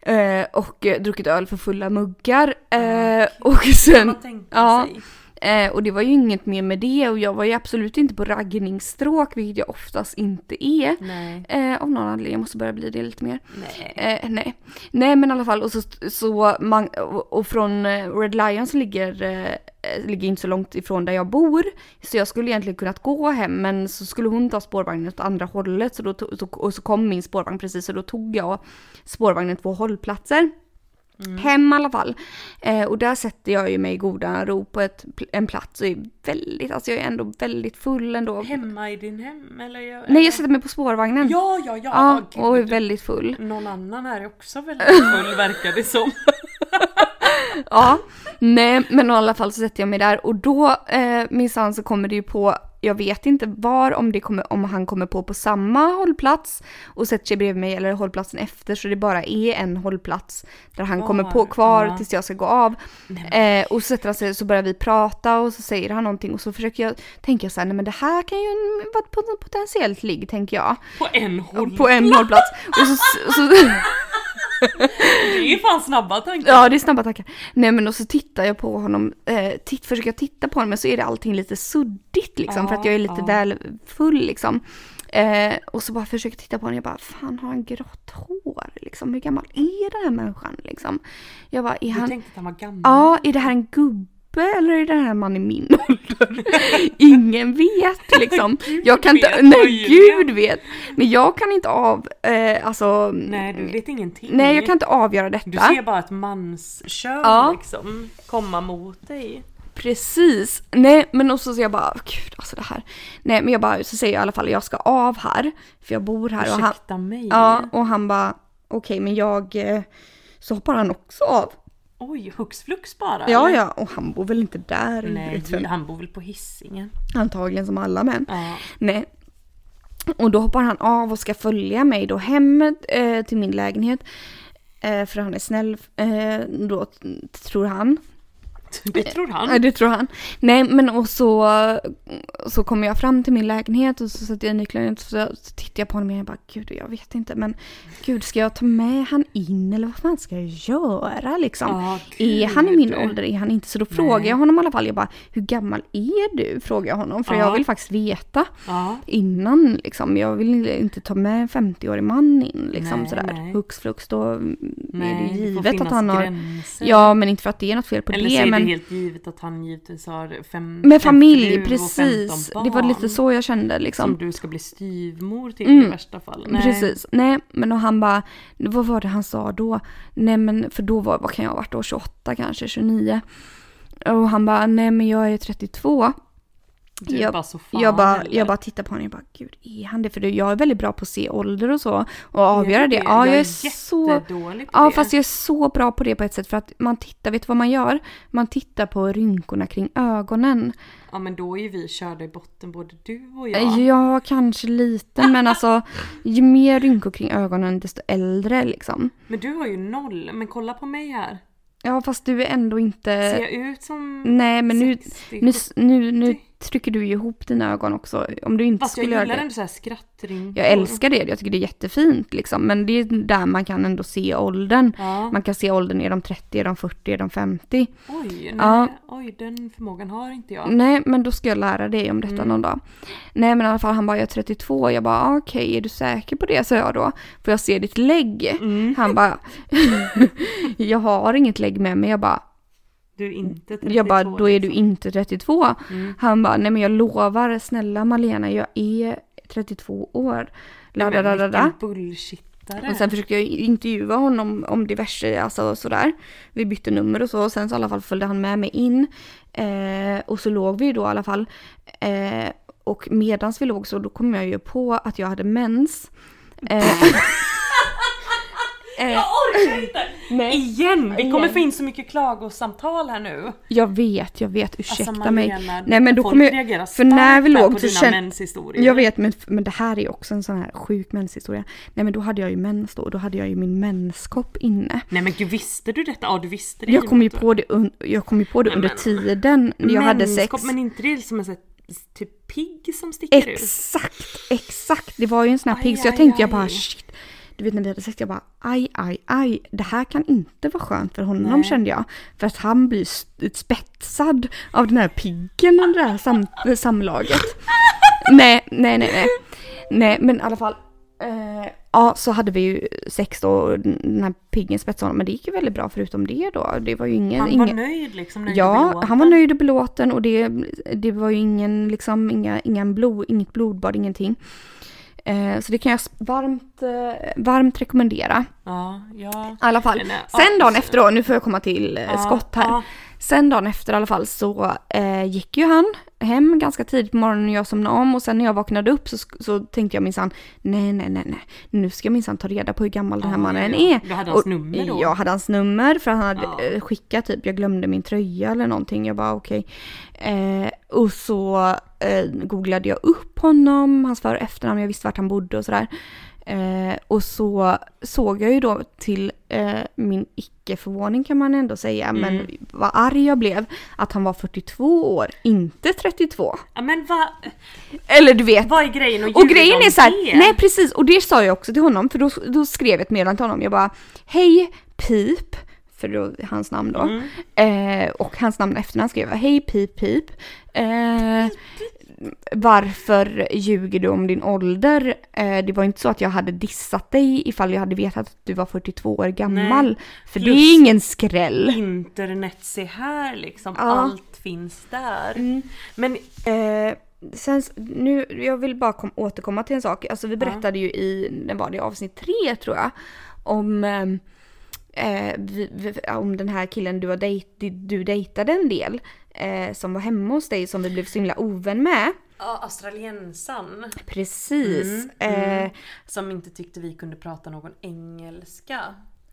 Eh, och druckit öl för fulla muggar. Eh, okej. och sen, ja, sig. Eh, och det var ju inget mer med det och jag var ju absolut inte på raggningsstråk vilket jag oftast inte är. Nej. Eh, av någon anledning, jag måste börja bli det lite mer. Nej. Eh, nej. nej men i alla fall och så, så man, och, och från eh, Red Lion som ligger, eh, ligger inte så långt ifrån där jag bor. Så jag skulle egentligen kunnat gå hem men så skulle hon ta spårvagnen åt andra hållet så då, to- så, och så kom min spårvagn precis så då tog jag spårvagnen två hållplatser. Hem i alla fall. Eh, och där sätter jag ju mig i goda ro på ett, en plats och är väldigt, alltså jag är ändå väldigt full ändå. Hemma i din hem eller? Jag, Nej jag sätter mig på spårvagnen. Ja, ja, ja. Ja, Åh, och är väldigt full. Någon annan här är också väldigt full [LAUGHS] verkar det som. [LAUGHS] Ja, nej men i alla fall så sätter jag mig där och då eh, minsann så kommer det ju på, jag vet inte var, om, det kommer, om han kommer på på samma hållplats och sätter sig bredvid mig eller hållplatsen efter så det bara är en hållplats där han Kvar, kommer på kvar ja. tills jag ska gå av. Eh, och så sätter han sig så börjar vi prata och så säger han någonting och så försöker jag tänka så här, nej men det här kan ju vara ett pot- potentiellt ligg tänker jag. På en håll. På en hållplats. Och så, så, [LAUGHS] Det är fan snabba tankar. Ja, det är snabba tankar. Nej men och så tittar jag på honom, eh, titt, försöker jag titta på honom men så är det allting lite suddigt liksom för att jag är lite Ja, ja. väl full liksom. Eh, och så bara försöker titta på honom jag bara, fan har han grått hår liksom? Hur gammal är den här människan liksom? Jag bara, är Du han... tänkte att han var gammal. Ja, är det här en gubbe eller är det här en man i min [LAUGHS] ålder? Ingen vet liksom. [LAUGHS] Jag kan inte, nej gud vet. Men jag kan inte av, eh, alltså. Nej, du vet ingenting. Nej, jag kan inte avgöra detta. Du ser bara ett manskön Ja. liksom komma mot dig. Precis. Nej men och så säger jag bara, gud alltså det här. Nej men jag bara, så säger jag i alla fall jag ska av här. För jag bor här. Och han, Ursäkta mig. ja och han bara, okej men jag, eh, så hoppar han också av. Oj, hux flux bara? Ja eller? ja, och han bor väl inte där. Nej, vem. han bor väl på hissingen. Antagligen som alla män. Ja. Nej. Och då hoppar han av och ska följa mig då hem eh, till min lägenhet. Eh, för han är snäll, eh, då tror han. Det tror han. Ja, det tror han. Nej, men och så, så kommer jag fram till min lägenhet och så sätter jag nyckeln och så, så tittar jag på honom och jag bara gud, jag vet inte men gud, ska jag ta med han in eller vad fan ska jag göra liksom? Ja, är han i min ålder? Är han inte? Så då frågar jag honom i alla fall, jag bara hur gammal är du? Frågar jag honom för Ja. jag vill faktiskt veta Ja. innan liksom. Jag vill inte ta med en 50-årig man in liksom Nej, sådär. nej. Hux flux då Nej, det det givet att han har gränser. Ja, men inte för att det är något fel på Eller det. så är men... det helt givet att han givetvis har fem Med familj, precis. 15 Det var lite barn så jag kände liksom. Som du ska bli styvmor till Mm. i värsta fall. Nej. Precis. Nej, men och han bara, vad var det han sa då? Nej men för då var, vad kan jag ha varit då, 28 kanske, 29. Och han bara, nej men jag är 32. Du är jag, bara så fan jag, bara, jag bara tittar på honom och jag bara, gud är han det? För jag är väldigt bra på att se ålder och så. Och avgöra Är det. Ja, jag är jag så... jättedålig på Ja, det. fast jag är så bra på det på ett sätt för att man tittar, vet du vad man gör? Man tittar på rynkorna kring ögonen. Ja men då är ju vi körda i botten både du och Ja, jag. kanske lite, men alltså ju mer rynkor kring ögonen desto äldre liksom. Men du har ju noll. Men kolla på mig här. Ja, fast du är ändå inte... Ser jag ut som Nej, men nu, 60, nu, nu, nu trycker du ihop dina ögon också. Om du inte Fast jag skulle göra gillar ändå så här skrattrynkor. Jag älskar det, jag tycker det är jättefint liksom. Men det är där man kan ändå se åldern. Ja. Man kan se åldern, är de 30, är de 40, är de 50? Oj, nej, Ja. oj, den förmågan har inte jag. Nej, men då ska jag lära dig om detta Mm. någon dag. Nej, men i alla fall han bara, jag är 32. Jag bara, ah, okej, är du säker på det? sa jag då. För jag ser ditt lägg. Mm. Han bara, [LAUGHS] jag har inget lägg med mig. Jag bara, Du är inte 32 jag bara, då är du liksom. inte 32. Mm. Han bara, nej men jag lovar, snälla Malena, jag är 32 år. La, men vilken bullshittare. Och sen försökte jag intervjua honom om diverse, alltså sådär. Vi bytte nummer och så, och sen så i alla fall följde han med mig in. Eh, och så låg vi ju då i alla fall. Eh, och medans vi låg så då kom jag ju på att jag hade mens. Eh, [LAUGHS] Jag orkar inte! [LAUGHS] nej, Igen! Vi kommer få in så mycket klagosamtal här nu. jag vet, jag vet, ursäkta Alltså, mig. Nej men då kommer jag, för när vi låg så kände. Jag vet men, men det här är också en sån här sjuk menshistoria. Nej men då hade jag ju mens då då hade jag ju min menskopp inne. Nej men gud, visste du detta? Ja du visste det. Jag kom ju på det, un- jag kom ju på det Nej, under men- tiden när jag hade sex. Men inte det som en sån här typ pigg som sticker ut? Exakt, exakt. Det var ju en sån här pigg så jag aj, tänkte jag aj. bara shit. Du vet när vi hade sex, jag bara aj, aj, aj. Det här kan inte vara skönt för honom Nej. kände jag. För att han blir spetsad av den här piggen under det här sam- samlaget. [LAUGHS] nej, nej, nej, nej. Nej, men i alla fall. Eh, ja, så hade vi ju sex då och den här piggen spetsade honom. Men det gick ju väldigt bra förutom det då. Det var ju ingen... Han var ingen... nöjd liksom? Nöjd Ja, han var nöjd och belåten och det, det var ju ingen, liksom, inga, inga blod, inget blodbad, ingenting. Eh, så det kan jag varmt, eh, varmt rekommendera. Ja, ja. I alla fall. Eh, Sen dagen efter då, nu får jag komma till skott här. Sen dagen efter i alla fall så gick ju han hem ganska tidigt på morgonen och jag somnade om och sen när jag vaknade upp så, så tänkte jag minsann nej nej nej nej nu ska jag minsann ta reda på hur gammal den här Ja, mannen är. Du hade hans Och nummer då? Jag hade hans nummer för han hade Ja. eh, skickat typ, jag glömde min tröja eller någonting. Jag bara okej. Eh, och så eh, googlade jag upp honom, hans för och efternamn, jag visste vart han bodde och sådär. Eh, och så såg jag ju då till eh, min icke-förvåning kan man ändå säga, Mm. men vad arg jag blev att han var 42 år, inte 32. Ja, men vad Eller du vet. vad är grejen Och ljuga grejen är så här, nej precis, och det sa jag också till honom, för då, då skrev jag ett meddelande till honom, jag bara Hej Pip, för då hans namn då, Mm. eh, och hans namn efter han skrev jag Hej Pip Pip, eh, varför ljuger du om din ålder? Eh, det var inte så att jag hade dissat dig ifall jag hade vetat att du var 42 år gammal, Nej. för det Plus- är ingen skräll. Internet, se här liksom. Ja. Allt finns där. Mm. Men Eh, sen, nu, jag vill bara kom, återkomma till en sak. Alltså vi berättade ju i, när var det, avsnitt tre tror jag. Om, eh, eh, vi, vi, om den här killen du, har dejt, du dejtade en del, eh, som var hemma hos dig som vi blev så himla ovän med. Ja, australiensan. Precis. Mm, mm. Eh, Som inte tyckte vi kunde prata någon engelska.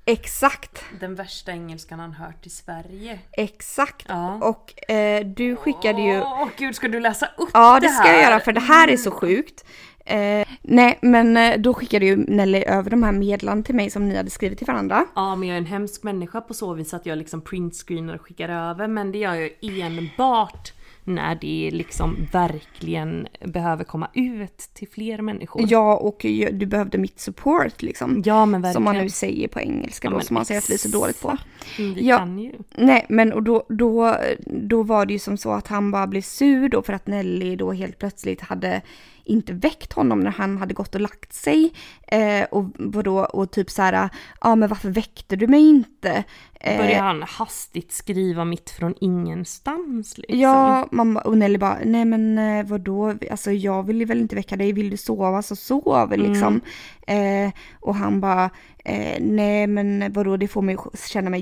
exakt, Den värsta engelskan han hört i Sverige. exakt. Ja. Och eh, du skickade ju... Åh gud, ska du läsa upp Ja, det det här? ska jag göra för det här är så sjukt. Eh, nej, men eh, då skickade ju Nelly över de här meddelandena till mig som ni hade skrivit till varandra. Ja, men jag är en hemsk människa på så vis att jag liksom printscreenar och skickar över. Men det gör jag enbart när det liksom verkligen behöver komma ut till fler människor. Ja, och du behövde mitt support liksom. Ja, men verkligen. Som man nu säger på engelska Ja, då, som man säger att vi är så dåligt på. Mm, Vi Ja. kan ju. Nej, men och då, då, då var det ju som så att han bara blev sur då för att Nelly då helt plötsligt hade inte väckt honom när han hade gått och lagt sig. Eh, och vadå, och typ så här, ja men varför väckte du mig inte? Eh, Börjar han hastigt skriva mitt från ingenstans liksom? Ja, bara- och Nelly bara, nej men eh, vadå, alltså jag vill ju väl inte väcka dig, vill du sova så sov liksom. Eh, och han bara, eh, nej men vadå, det får mig känna mig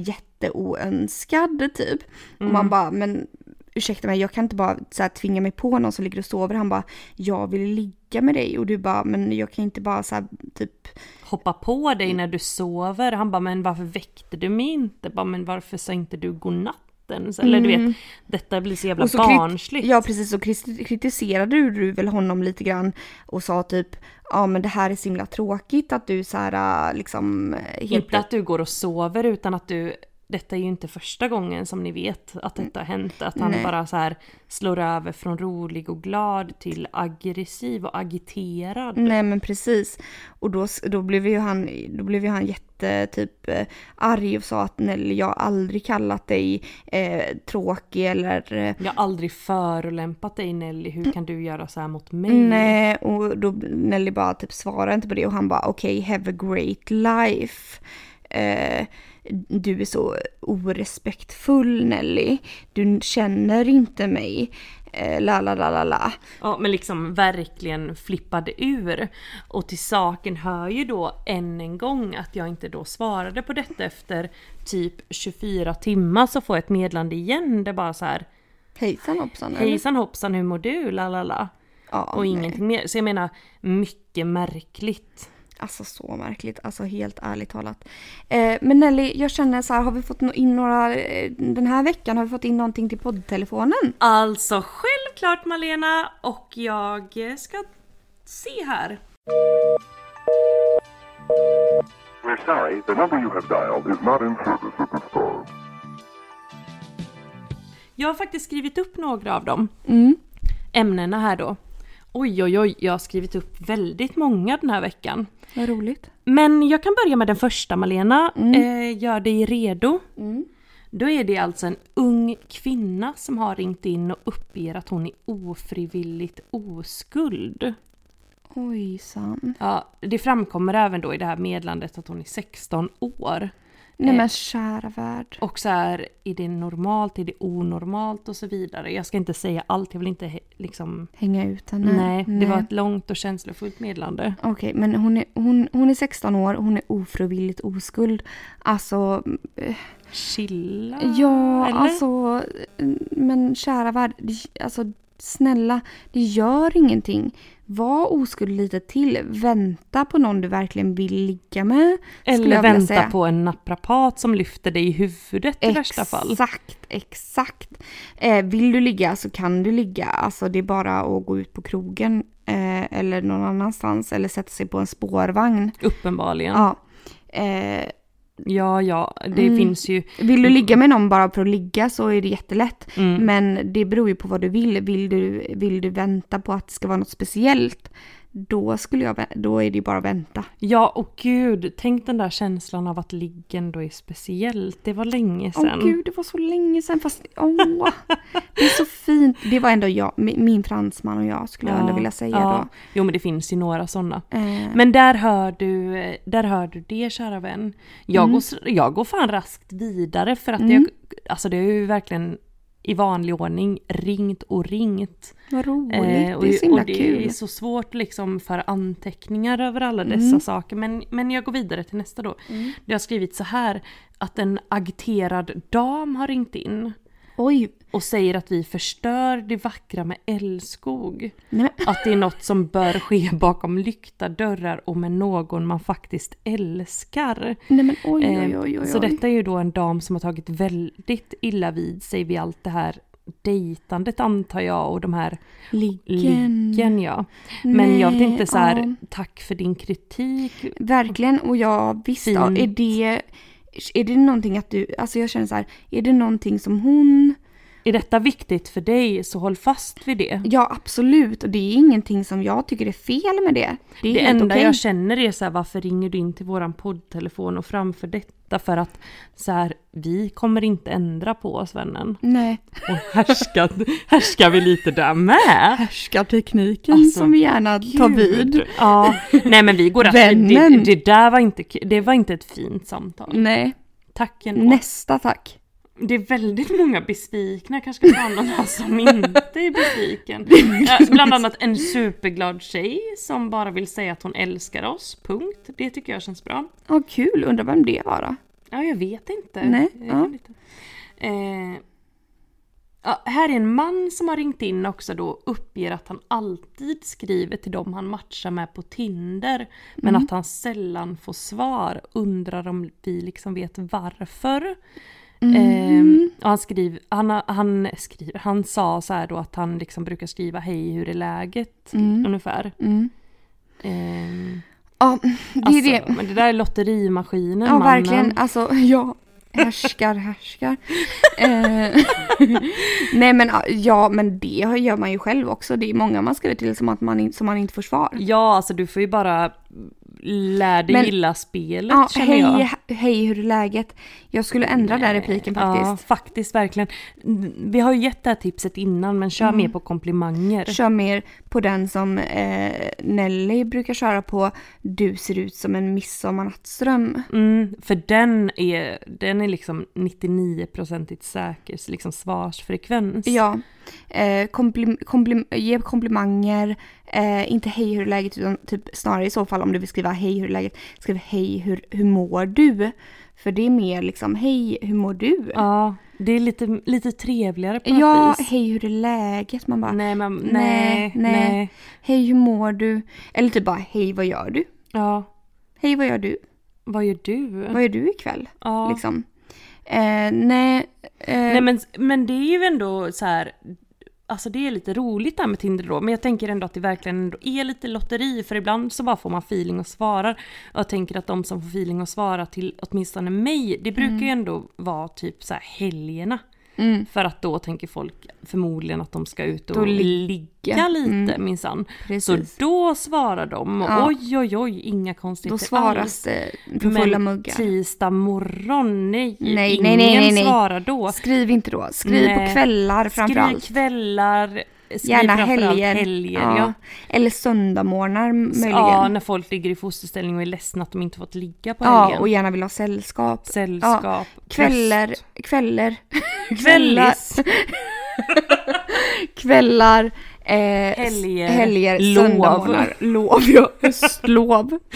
jätteoönskad typ. Och man bara, men ursäkta mig, jag kan inte bara så här, tvinga mig på någon som ligger och sover. Han bara, jag vill ligga med dig. Och du bara, men jag kan inte bara så här, typ, Hoppa på dig när du sover. Han bara, men varför väckte du mig inte? Bara, men varför sa inte du godnatten? Så- Eller du vet, detta blir så jävla Mm. Och så barnsligt. Ja precis, kris- kritiserade du väl honom lite grann och sa typ ja men det här är så himla tråkigt att du så här liksom helt Inte att du går och sover utan att du detta är ju inte första gången som ni vet att detta har hänt. Att han Nej. bara så här slår över från rolig och glad till aggressiv och agiterad. Nej men precis. Och då, då, blev ju han, då blev ju han jätte typ eh, arg och sa att Nelly jag har aldrig kallat dig eh, tråkig eller eh, Jag har aldrig förolämpat dig Nelly, hur kan du göra så här mot mig? Nej, och då Nelly bara typ svarade inte på det och han bara okej, have a great life. Eh, du är så orespektfull Nelly. Du känner inte mig. Eh, la la la la la. Ja men liksom verkligen flippade ur. Och till saken hör ju då än en gång att jag inte då svarade på detta efter typ 24 timmar så får jag ett meddelande igen. Det är bara så här Hejsan hoppsan. Hejsan hoppsan hur mår du? La la la. Ja, Och nej. ingenting mer. Så jag menar mycket märkligt. Alltså så märkligt, alltså helt ärligt talat. Eh, men Nelly, jag känner så här, har vi fått in några, eh, den här veckan har vi fått in någonting till poddtelefonen? Alltså självklart Malena och jag ska se här. We're sorry, the number you have dialed is not in service at this time. Jag har faktiskt skrivit upp några av dem. Mm. Ämnena här då. Oj oj oj, jag har skrivit upp väldigt många den här veckan. Vad roligt. Men jag kan börja med den första Malena. Eh, gör dig redo. Då är det alltså en ung kvinna som har ringt in och uppger att hon är ofrivilligt oskuld. Ojsan. Ja, det framkommer även då i det här meddelandet att hon är 16 år. Nej Eh. men kära värld. Och så här, är det normalt, är det onormalt och så vidare. Jag ska inte säga allt, jag vill inte liksom... Hänga ut henne. Nej, det var ett långt och känslofullt meddelande. Okej, men hon är, hon, hon är 16 år, hon är ofrivilligt oskuld. Alltså, eh, Chilla? ja, eller? alltså, mm, men kära värld, alltså snälla, det gör ingenting. Var oskuld lite till, vänta på någon du verkligen vill ligga med. Eller vänta på en naprapat som lyfter dig i huvudet i värsta fall. Exakt, exakt. Eh, vill du ligga så kan du ligga. Alltså det är bara att gå ut på krogen eh, eller någon annanstans eller sätta sig på en spårvagn. Uppenbarligen. Ja. Eh, Ja, ja, det Mm. finns ju... vill du ligga med någon bara för att ligga så är det jättelätt. Mm. Men det beror ju på vad du vill. Vill du, vill du vänta på att det ska vara något speciellt, då, skulle jag, då är det ju bara att vänta. Ja, och gud, tänk den där känslan av att liggen då är speciellt. Det var länge Åh sedan. gud, det var så länge sedan fast åh, det är så fint. Det var ändå jag, mi- min fransman och jag skulle jag ändå vilja säga ja. Jo, men det finns ju några sådana. då. Eh, Men där hör du, där hör du det kära vän. Jag, Mm. går, jag går fan raskt vidare för att Mm. jag, alltså det är ju verkligen i vanlig ordning ringt och ringt. Vad roligt, Eh, och, det är så himla och det kul. är så svårt liksom för anteckningar över alla dessa Mm. saker. Men, men jag går vidare till nästa då. Det har skrivit så här att en agiterad dam har ringt in Oj, och säger att vi förstör det vackra med älskog. nej Att det är något som bör ske bakom lyckta dörrar och med någon man faktiskt älskar. nej men oj, oj, oj, oj. Så detta är ju då en dam som har tagit väldigt illa vid sig vid allt det här dejtandet antar jag och de här Liggen. liggen ja. Men jag vet Nej, inte så här, ja. tack för din kritik. Verkligen, och jag visst Fint. är det, är det någonting att du, alltså jag känner så här, är det någonting som hon, är detta viktigt för dig så håll fast vid det. ja absolut, och det är ingenting som jag tycker är fel med det. Det Det enda okej. jag känner är så här, varför ringer du in till våran poddtelefon och framför detta? För att så här, vi kommer inte ändra på oss vännen. Nej, Och härskar, härskar vi lite där med. härskartekniken Alltså, som vi gärna tar vid. Ja, nej men vi går rätt. Vännen. Det, det där var inte, det var inte ett fint samtal. Nej, Tack ändå. nästa tack. Det är väldigt många besvikna, kanske ska ta någon här som [LAUGHS] inte är besviken. Ja, bland annat en superglad tjej som bara vill säga att hon älskar oss, punkt. Det tycker jag känns bra. Ja, kul, undrar vem det var då? Ja, jag vet inte. Nej, jag ja. inte. Eh, ja, här är en man som har ringt in också då uppger att han alltid skriver till dem han matchar med på Tinder. Men Mm. att han sällan får svar. Undrar om vi liksom vet varför. Mm. Eh, och han, skriver, han, han, skriver, han sa så här då att han liksom brukar skriva hej hur är läget ungefär. Mm. Eh, Ja, det är alltså, det. Men det där är lotterimaskinen Ja, mannen. verkligen. Alltså, ja. Härskar, härskar. eh, [LAUGHS] nej men ja, men det gör man ju själv också. Det är många man skriver till som, att man, som man inte får svar. Ja, alltså du får ju bara lära dig Men- gilla spelet Ja, känner hej, jag. he- hej, hur är läget? Jag skulle ändra den repliken Ja, faktiskt. faktiskt verkligen. Vi har ju gett det här tipset innan men kör Mm. mer på komplimanger. Kör mer på den som eh, Nelly brukar köra på. Du ser ut som en midsommarnattsdröm. Mm, för den är, den är liksom 99% säker liksom svarsfrekvens. Ja. Eh, komplim, komplim, ge komplimanger. Eh, inte hej hur är läget utan typ snarare i så fall om du vill skriva hej hur är läget. Skriv hej hur, hur mår du? För det är mer liksom hej hur mår du? Ja, det är lite, lite trevligare på något Ja, vis. hej hur är läget? Man bara Nej, men, nej, Nej, nej, nej. hej hur mår du? Eller typ bara hej vad gör du? Ja, Hej vad gör du? vad gör du? Vad gör du ikväll? ja. Liksom. Eh, nej. Eh, Nej men, men det är ju ändå så här. Alltså det är lite roligt där med Tinder då, men jag tänker ändå att det verkligen ändå är lite lotteri, för ibland så bara får man feeling och svarar. Och jag tänker att de som får feeling och svara till åtminstone mig, det brukar ju ändå vara typ så här helgerna. Mm, För att då tänker folk förmodligen att de ska ut Då och ligga. ligga lite Mm. minsann. Så då svarar de, Ja. oj oj oj, inga konstigheter Då svaras det för fulla muggar. tisdag morgon, nej, Nej, nej, ingen nej, nej, nej. svarar då. Skriv inte då. Skriv på kvällar framförallt. Skriv kvällar, skriv Gärna helger. helger ja. ja. Eller söndagmorgnar möjligen. Ja, när folk ligger i fosterställning och är ledsna att de inte fått ligga på Ja, helgen. och gärna vill ha sällskap. Sällskap, Kvällar, [LAUGHS] kvällar, Kvällis. [LAUGHS] kvällar, eh, Helger. helger Lov. söndagsmorgnar, lov, ja, höstlov. [LAUGHS]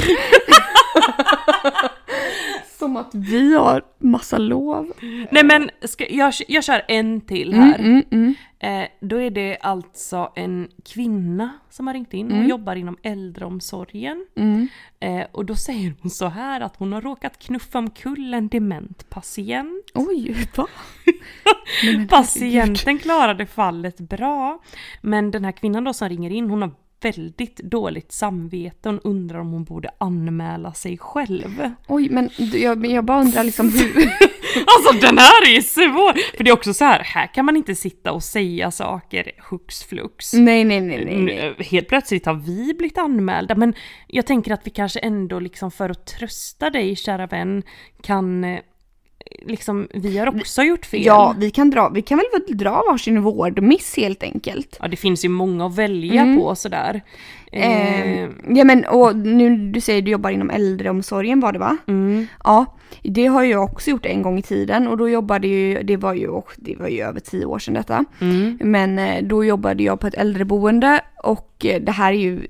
Som att vi har massa lov. Nej men ska, jag, jag kör en till här. Mm, mm. Eh, då är det alltså en kvinna som har ringt in och jobbar inom äldreomsorgen. Mm. Eh, och då säger hon så här att hon har råkat knuffa omkull en dement patient. Oj, [LAUGHS] va? Patienten klarade fallet bra. Men den här kvinnan då som ringer in, hon har väldigt dåligt samvete. Hon undrar om hon borde anmäla sig själv. Oj, men jag, jag bara undrar liksom hur... [LAUGHS] [LAUGHS] Alltså den här är svår! För det är också så här, här kan man inte sitta och säga saker hux flux. nej, nej, nej, nej. nej. Helt plötsligt har vi blivit anmälda men jag tänker att vi kanske ändå liksom för att trösta dig kära vän kan eh, liksom, vi har också gjort fel. Ja, vi kan, dra, vi kan väl dra varsin vårdmiss helt enkelt. Ja, det finns ju många att välja Mm. på sådär. Eh, Eh, ja men och nu du säger du jobbar inom äldreomsorgen var det va? mm. Ja, det har jag också gjort en gång i tiden och då jobbade ju, det var ju, det var ju över tio år sedan detta. Mm. Men eh, då jobbade jag på ett äldreboende och eh, det här är ju,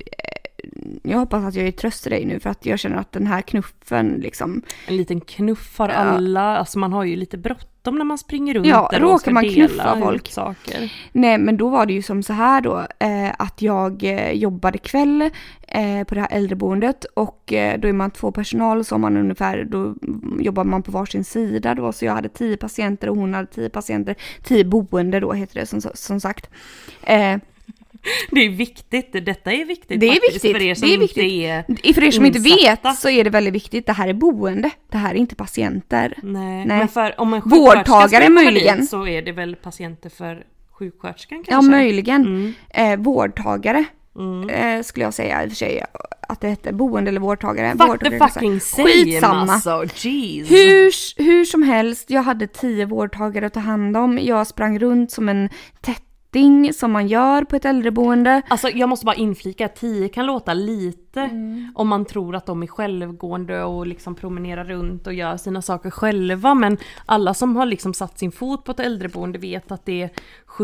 jag hoppas att jag är tröst till dig nu för att jag känner att den här knuffen liksom, En liten knuff har Ja. alla, alltså man har ju lite bråttom när man springer runt Ja, där och råkar ska man knuffa folk. saker. nej men då var det ju som så här då, eh, att jag eh, jobbade kväll eh, på det här äldreboendet och eh, då är man två personal så har man ungefär, då jobbar man på varsin sida då så jag hade tio patienter och hon hade tio patienter, tio boende då heter det som, som sagt. [LAUGHS] Det är viktigt, detta är viktigt Det är faktiskt viktigt, för er som det är inte viktigt. är... För er som inte vet så är det väldigt viktigt, det här är boende, det här är inte patienter. Nej, Nej. men för om en Vårdtagare möjligen. dit så är det väl patienter för sjuksköterskan kanske? Ja, möjligen. Mm. Eh, vårdtagare Mm. eh, skulle jag säga i och för sig att det hette, boende eller vårdtagare. Fuck the Vårdtagare jag fucking same Skitsamma. alltså, jeez. Hur, hur som helst, jag hade tio vårdtagare att ta hand om. Jag sprang runt som en tätting som man gör på ett äldreboende. Alltså jag måste bara inflika, 10 kan låta lite Mm. om man tror att de är självgående och liksom promenerar runt och gör sina saker själva men alla som har liksom satt sin fot på ett äldreboende vet att det är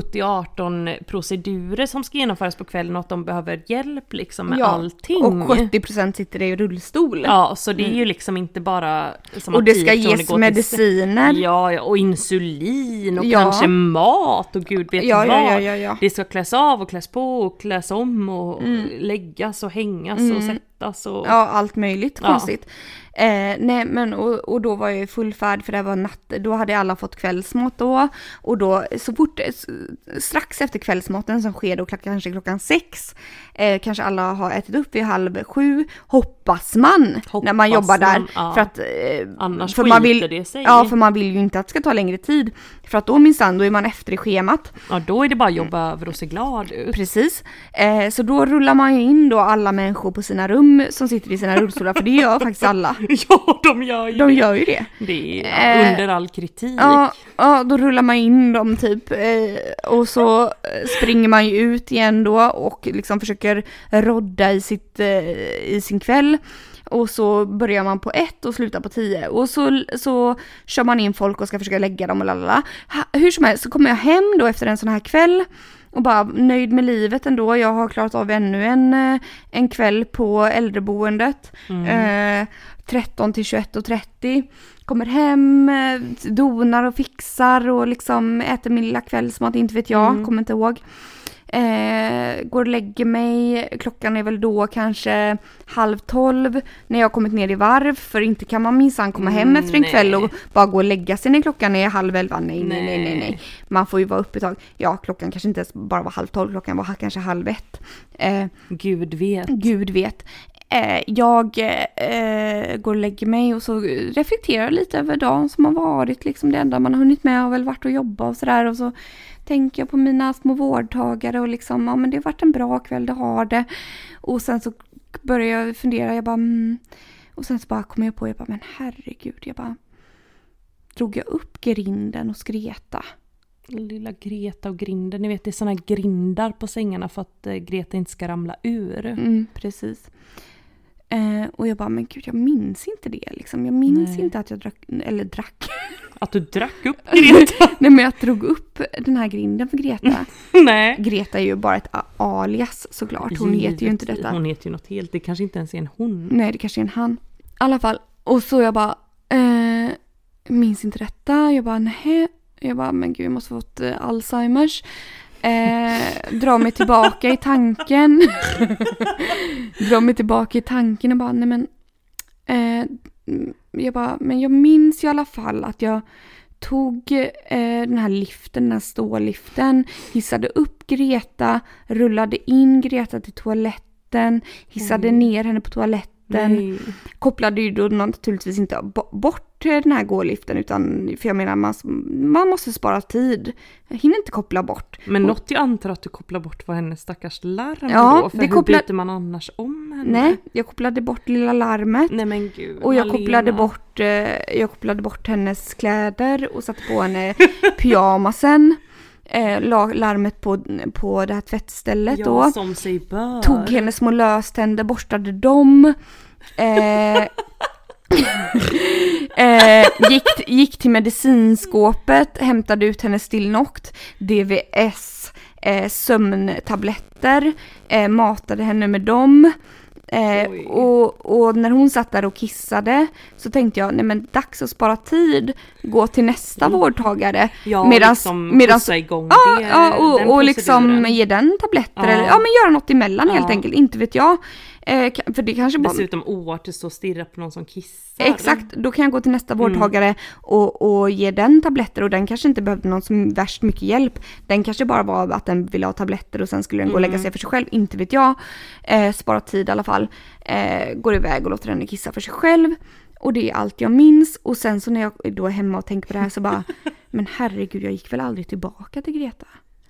70-18 procedurer som ska genomföras på kvällen och att de behöver hjälp liksom med allting. Och 70% sitter i rullstol. Ja, så det är ju liksom inte bara som och det 10 ska ges går till- mediciner. Ja, ja, och insulin och Ja. kanske mat och gud vet Ja, vad. ja, ja, ja, ja. Det ska kläs av och kläs på och kläs om och Mm. läggas och hängas och sättas och... Ja, allt möjligt Ja. konstigt. Eh, nej men och, och då var jag i full färd för det var natt, då hade alla fått kvällsmat då. Och då så fort, strax efter kvällsmaten som sker då kanske klockan sex, eh, kanske alla har ätit upp vid halv sju, hoppas man när Hoppas man jobbar där. man, ja. För att, eh, Annars för man vill, det sig. Ja, för man vill ju inte att det ska ta längre tid. För att då minsann, då är man efter i schemat. Ja, då är det bara att jobba över och se glad ut. Precis. Eh, så då rullar man ju in då alla människor på sina rum som sitter i sina rullstolar, för det gör [LAUGHS] faktiskt alla. Ja, de gör ju De det. gör ju det. Det är Eh, under all kritik. Ja, ja, då rullar man in dem typ eh, och så eh, springer man ju ut igen då och liksom försöker rodda i, sitt, eh, i sin kväll. Och så börjar man på ett och slutar på tio. Och så, så kör man in folk och ska försöka lägga dem och lalala. Ha- Hur som helst så kommer jag hem då efter en sån här kväll och bara nöjd med livet ändå. Jag har klarat av ännu en, eh, en kväll på äldreboendet. Eh, 13 till 21.30. Kommer hem, eh, donar och fixar och liksom äter min lilla kvällsmat, inte vet jag, kommer inte ihåg. Eh, går och lägger mig, klockan är väl då kanske halv tolv när jag har kommit ner i varv för inte kan man minsann komma hem Mm, efter en nej. kväll och bara gå och lägga sig när klockan är halv elva. Nej, nej, nej, nej, nej. Nej. Man får ju vara uppe ett tag. Ja, klockan kanske inte ens bara var halv tolv, klockan var kanske halv ett. Eh, Gud vet. Gud vet. Eh, jag eh, går och lägger mig och så reflekterar lite över dagen som har varit. Liksom det enda man har hunnit med har väl varit att jobba och sådär. Och så tänker jag på mina små vårdtagare och liksom, ja men det har varit en bra kväll, det har det. Och sen så börjar jag fundera, jag bara, mm. Och sen så bara kommer jag på, jag bara, men herregud, jag bara, drog jag upp grinden hos Greta? Lilla Greta och grinden, ni vet det är såna här grindar på sängarna för att eh, Greta inte ska ramla ur. Mm, precis. Eh, och jag bara, men gud jag minns inte det liksom. Jag minns Nej. inte att jag drack, eller drack. [LAUGHS] Att du drack upp [LAUGHS] Greta? Nej men jag drog upp den här grinden för Greta. [LAUGHS] Nej. Greta är ju bara ett alias såklart. Hon heter ju inte detta. Hon heter ju något helt, det kanske inte ens är en hon. Nej det kanske är en han. I alla fall. Och så jag bara, eh, minns inte detta. Jag bara, nej. Jag bara, men gud jag måste ha fått eh, Alzheimers. Eh, dra mig tillbaka i tanken. [LAUGHS] dra mig tillbaka i tanken och bara, nej men. Eh, mm, jag bara, men jag minns i alla fall att jag tog eh, den här liften, den här ståliften, hissade upp Greta, rullade in Greta till toaletten, hissade ner henne på toaletten Nej. kopplade ju då naturligtvis inte bo- bort den här gåliften utan, för jag menar man, man måste spara tid. Jag hinner inte koppla bort. Men något jag antar att du kopplar bort var hennes stackars larm Ja, då, för det hur kopplar- byter man annars om henne? Nej, jag kopplade bort lilla larmet. Nej men gud. Och jag Malena. kopplade, bort, eh, jag kopplade bort hennes kläder och satte på henne pyjamasen. [LAUGHS] Eh, la larmet på, på det här tvättstället Ja, då. som sig bör. Tog hennes små löständer, borstade dem. Eh, [LAUGHS] [LAUGHS] eh, gick, gick till medicinskåpet, hämtade ut hennes Stilnoct, DVS, eh, sömntabletter, eh, matade henne med dem. Eh, och, och när hon satt där och kissade så tänkte jag, nej men dags att spara tid, gå till nästa vårdtagare. Mm. Ja, Medans- liksom medans- pussa igång Ja, det, ja och, och liksom ge den tabletter Ja. eller ja men göra något emellan helt Ja. enkelt, inte vet jag. Eh, för det kanske bara... Dessutom oartigt och stirra på någon som kissar. Exakt, då kan jag gå till nästa Mm. vårdtagare och, och ge den tabletter och den kanske inte behövde någon som värst mycket hjälp. Den kanske bara var att den ville ha tabletter och sen skulle den gå och Mm. lägga sig för sig själv, inte vet jag. Eh, spara tid i alla fall. Eh, går iväg och låter henne kissa för sig själv. Och det är allt jag minns. Och sen så när jag då är hemma och tänker på det här så bara, [LAUGHS] men herregud jag gick väl aldrig tillbaka till Greta.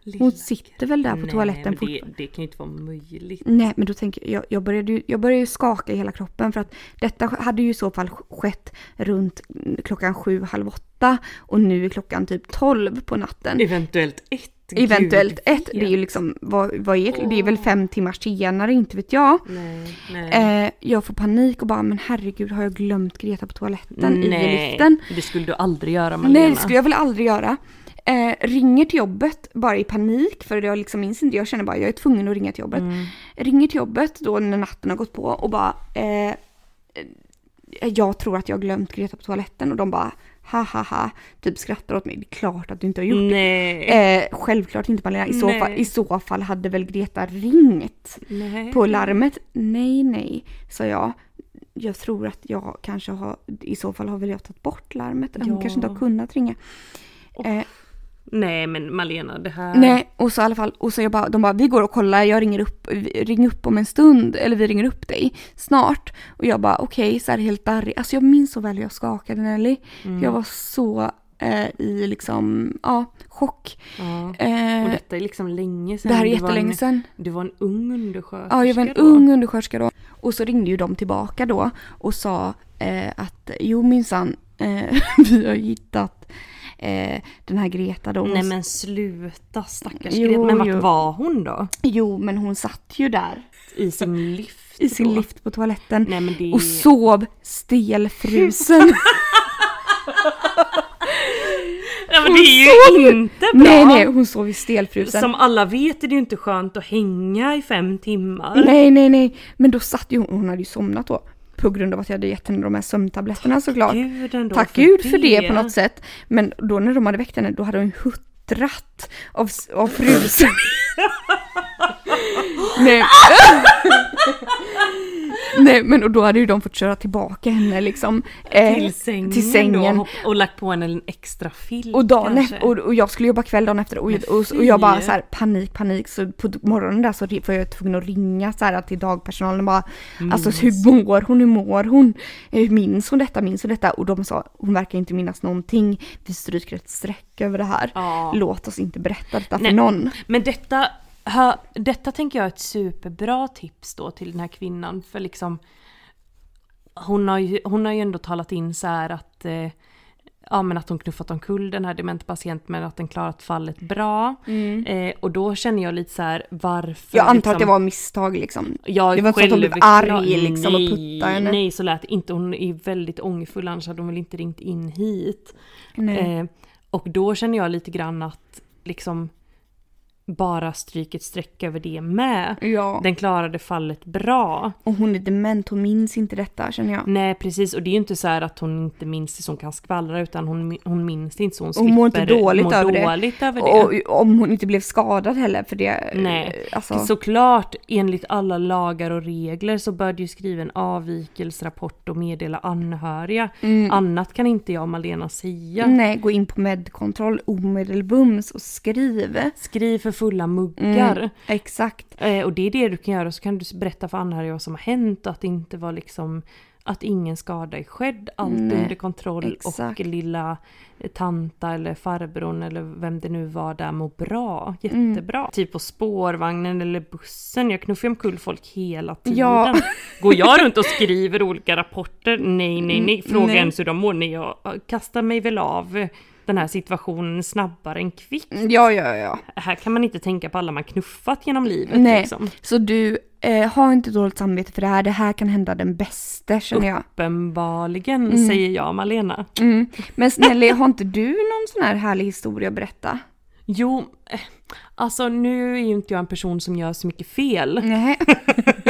Lilla Hon sitter väl där på Nej, toaletten men det, det kan ju inte vara möjligt. Nej men då tänker jag, jag började, ju- jag började ju skaka i hela kroppen för att detta hade ju i så fall skett runt klockan sju, halv åtta och nu är klockan typ tolv på natten. Eventuellt ett. Eventuellt Gud ett, det är ju liksom, vad, vad är, det är väl fem timmars senare, inte vet jag. Nej, nej. Eh, jag får panik och bara, men herregud har jag glömt Greta på toaletten i nej, liften? det skulle du aldrig göra Malena. Nej det skulle jag väl aldrig göra. Eh, ringer till jobbet bara i panik för jag liksom minns inte, jag känner bara jag är tvungen att ringa till jobbet. Mm. Ringer till jobbet då när natten har gått på och bara eh, eh, jag tror att jag glömt Greta på toaletten och de bara ha ha ha typ skrattar åt mig. Det är klart att du inte har gjort det. Nej. Eh, självklart inte Malena. I så, fall, I så fall hade väl Greta ringt nej. på larmet. Nej, nej, sa jag. Jag tror att jag kanske har, i så fall har väl jag tagit bort larmet. Hon Ja. kanske inte har kunnat ringa. Eh, nej men Malena det här. Nej, och så i alla fall, och så jag bara, de bara, vi går och kollar, jag ringer upp, ring upp om en stund, eller vi ringer upp dig snart. Och jag bara, okej, så här helt darrig. Alltså jag minns så väl hur jag skakade Nelly. Mm. Jag var så eh, i liksom, ja, chock. Ja. Eh, Och detta är liksom länge sedan. det här är jättelänge sedan. Du var en ung undersköterska Ja, jag var en då. ung undersköterska då. Och så ringde ju de tillbaka då och sa eh, att jo minsann, eh, [LAUGHS] vi har hittat eh, den här Greta då. Hon Nej men sluta stackars Jo, Greta. Men vart jo. var hon då? Jo, men hon satt ju där I sin lift? i sin då? lift på toaletten. Nej det och sov stelfrusen. [LAUGHS] Nej men det är ju- inte bra! nej nej, hon sov ju stelfrusen. Som alla vet är det ju inte skönt att hänga i fem timmar. Nej nej nej, men då satt ju hon, hon hade ju somnat då. På grund av att jag hade gett henne de här sömntabletterna såklart. Gud Tack gud för det på något sätt. Men då när de hade väckt henne, då hade hon huttrat av, av frusen. [LAUGHS] Nej. [LAUGHS] [LAUGHS] Nej men och då hade ju de fått köra tillbaka henne liksom. eh, Till sängen, till sängen. Då, och lagt på henne en extra filt Och, dagen efter, och, och jag skulle jobba kväll dagen efter och, och, och jag bara så här panik, panik. Så på morgonen där så var jag tvungen att ringa så här till dagpersonalen och bara Alltså hur mår hon, hur mår hon? Eh, Minns hon detta, minns hon detta? Och de sa hon verkar inte minnas någonting. Vi stryker ett streck över det här. Ja. Låt oss inte berätta detta för Nej. någon. Men detta, hö, detta tänker jag är ett superbra tips då till den här kvinnan. För liksom hon har ju, hon har ju ändå talat in så här att eh, Ja men att hon knuffat omkull den här dementa patienten men att den klarat fallet bra. Eh, och då känner jag lite så här varför Mm. Jag antar att liksom, det var misstag liksom. Ja, det var inte så att hon blev arg liksom och nej, puttade henne. Nej, så lät inte. Hon är väldigt ångerfull annars hade hon väl inte ringt in hit. Eh, och då känner jag lite grann att liksom bara stryk ett streck över det med. Ja, Den klarade fallet bra. och hon är dement, hon minns inte detta känner jag. Nej precis och det är ju inte så här att hon inte minns det som kan skvallra utan hon, hon minns det inte så hon Och hon mår inte slipper dåligt må över det. dåligt över det. Och om hon inte blev skadad heller för det. Nej, alltså, såklart enligt alla lagar och regler så bör du ju skriva en avvikelserapport och meddela anhöriga. Annat kan inte jag och Malena säga. Nej, gå in på medkontroll omedelbums och skriv. Skriv för fulla muggar. Exakt. Eh, och det är det du kan göra så kan du berätta för anhöriga vad som har hänt och att det inte var liksom att ingen skada är skedd, allt Nej, under kontroll exakt. och lilla tanta eller farbrorn eller vem det nu var där mår bra, jättebra. Mm. Typ på spårvagnen eller bussen, jag knuffar omkull folk hela tiden. Ja. Går jag runt och skriver olika rapporter? Nej, nej, nej, fråga nej. ens hur de mår. Nej, jag kastar mig väl av den här situationen snabbare än kvickt. Ja, ja, ja. Här kan man inte tänka på alla man knuffat genom livet Nej, liksom. så du eh, har inte dåligt samvete för det här. Det här kan hända den bästa känner jag. Uppenbarligen, säger jag Malena. Mm. Men Snelly, har inte du någon sån här härlig historia att berätta? Jo, eh, alltså nu är ju inte jag en person som gör så mycket fel. Nej. [LAUGHS]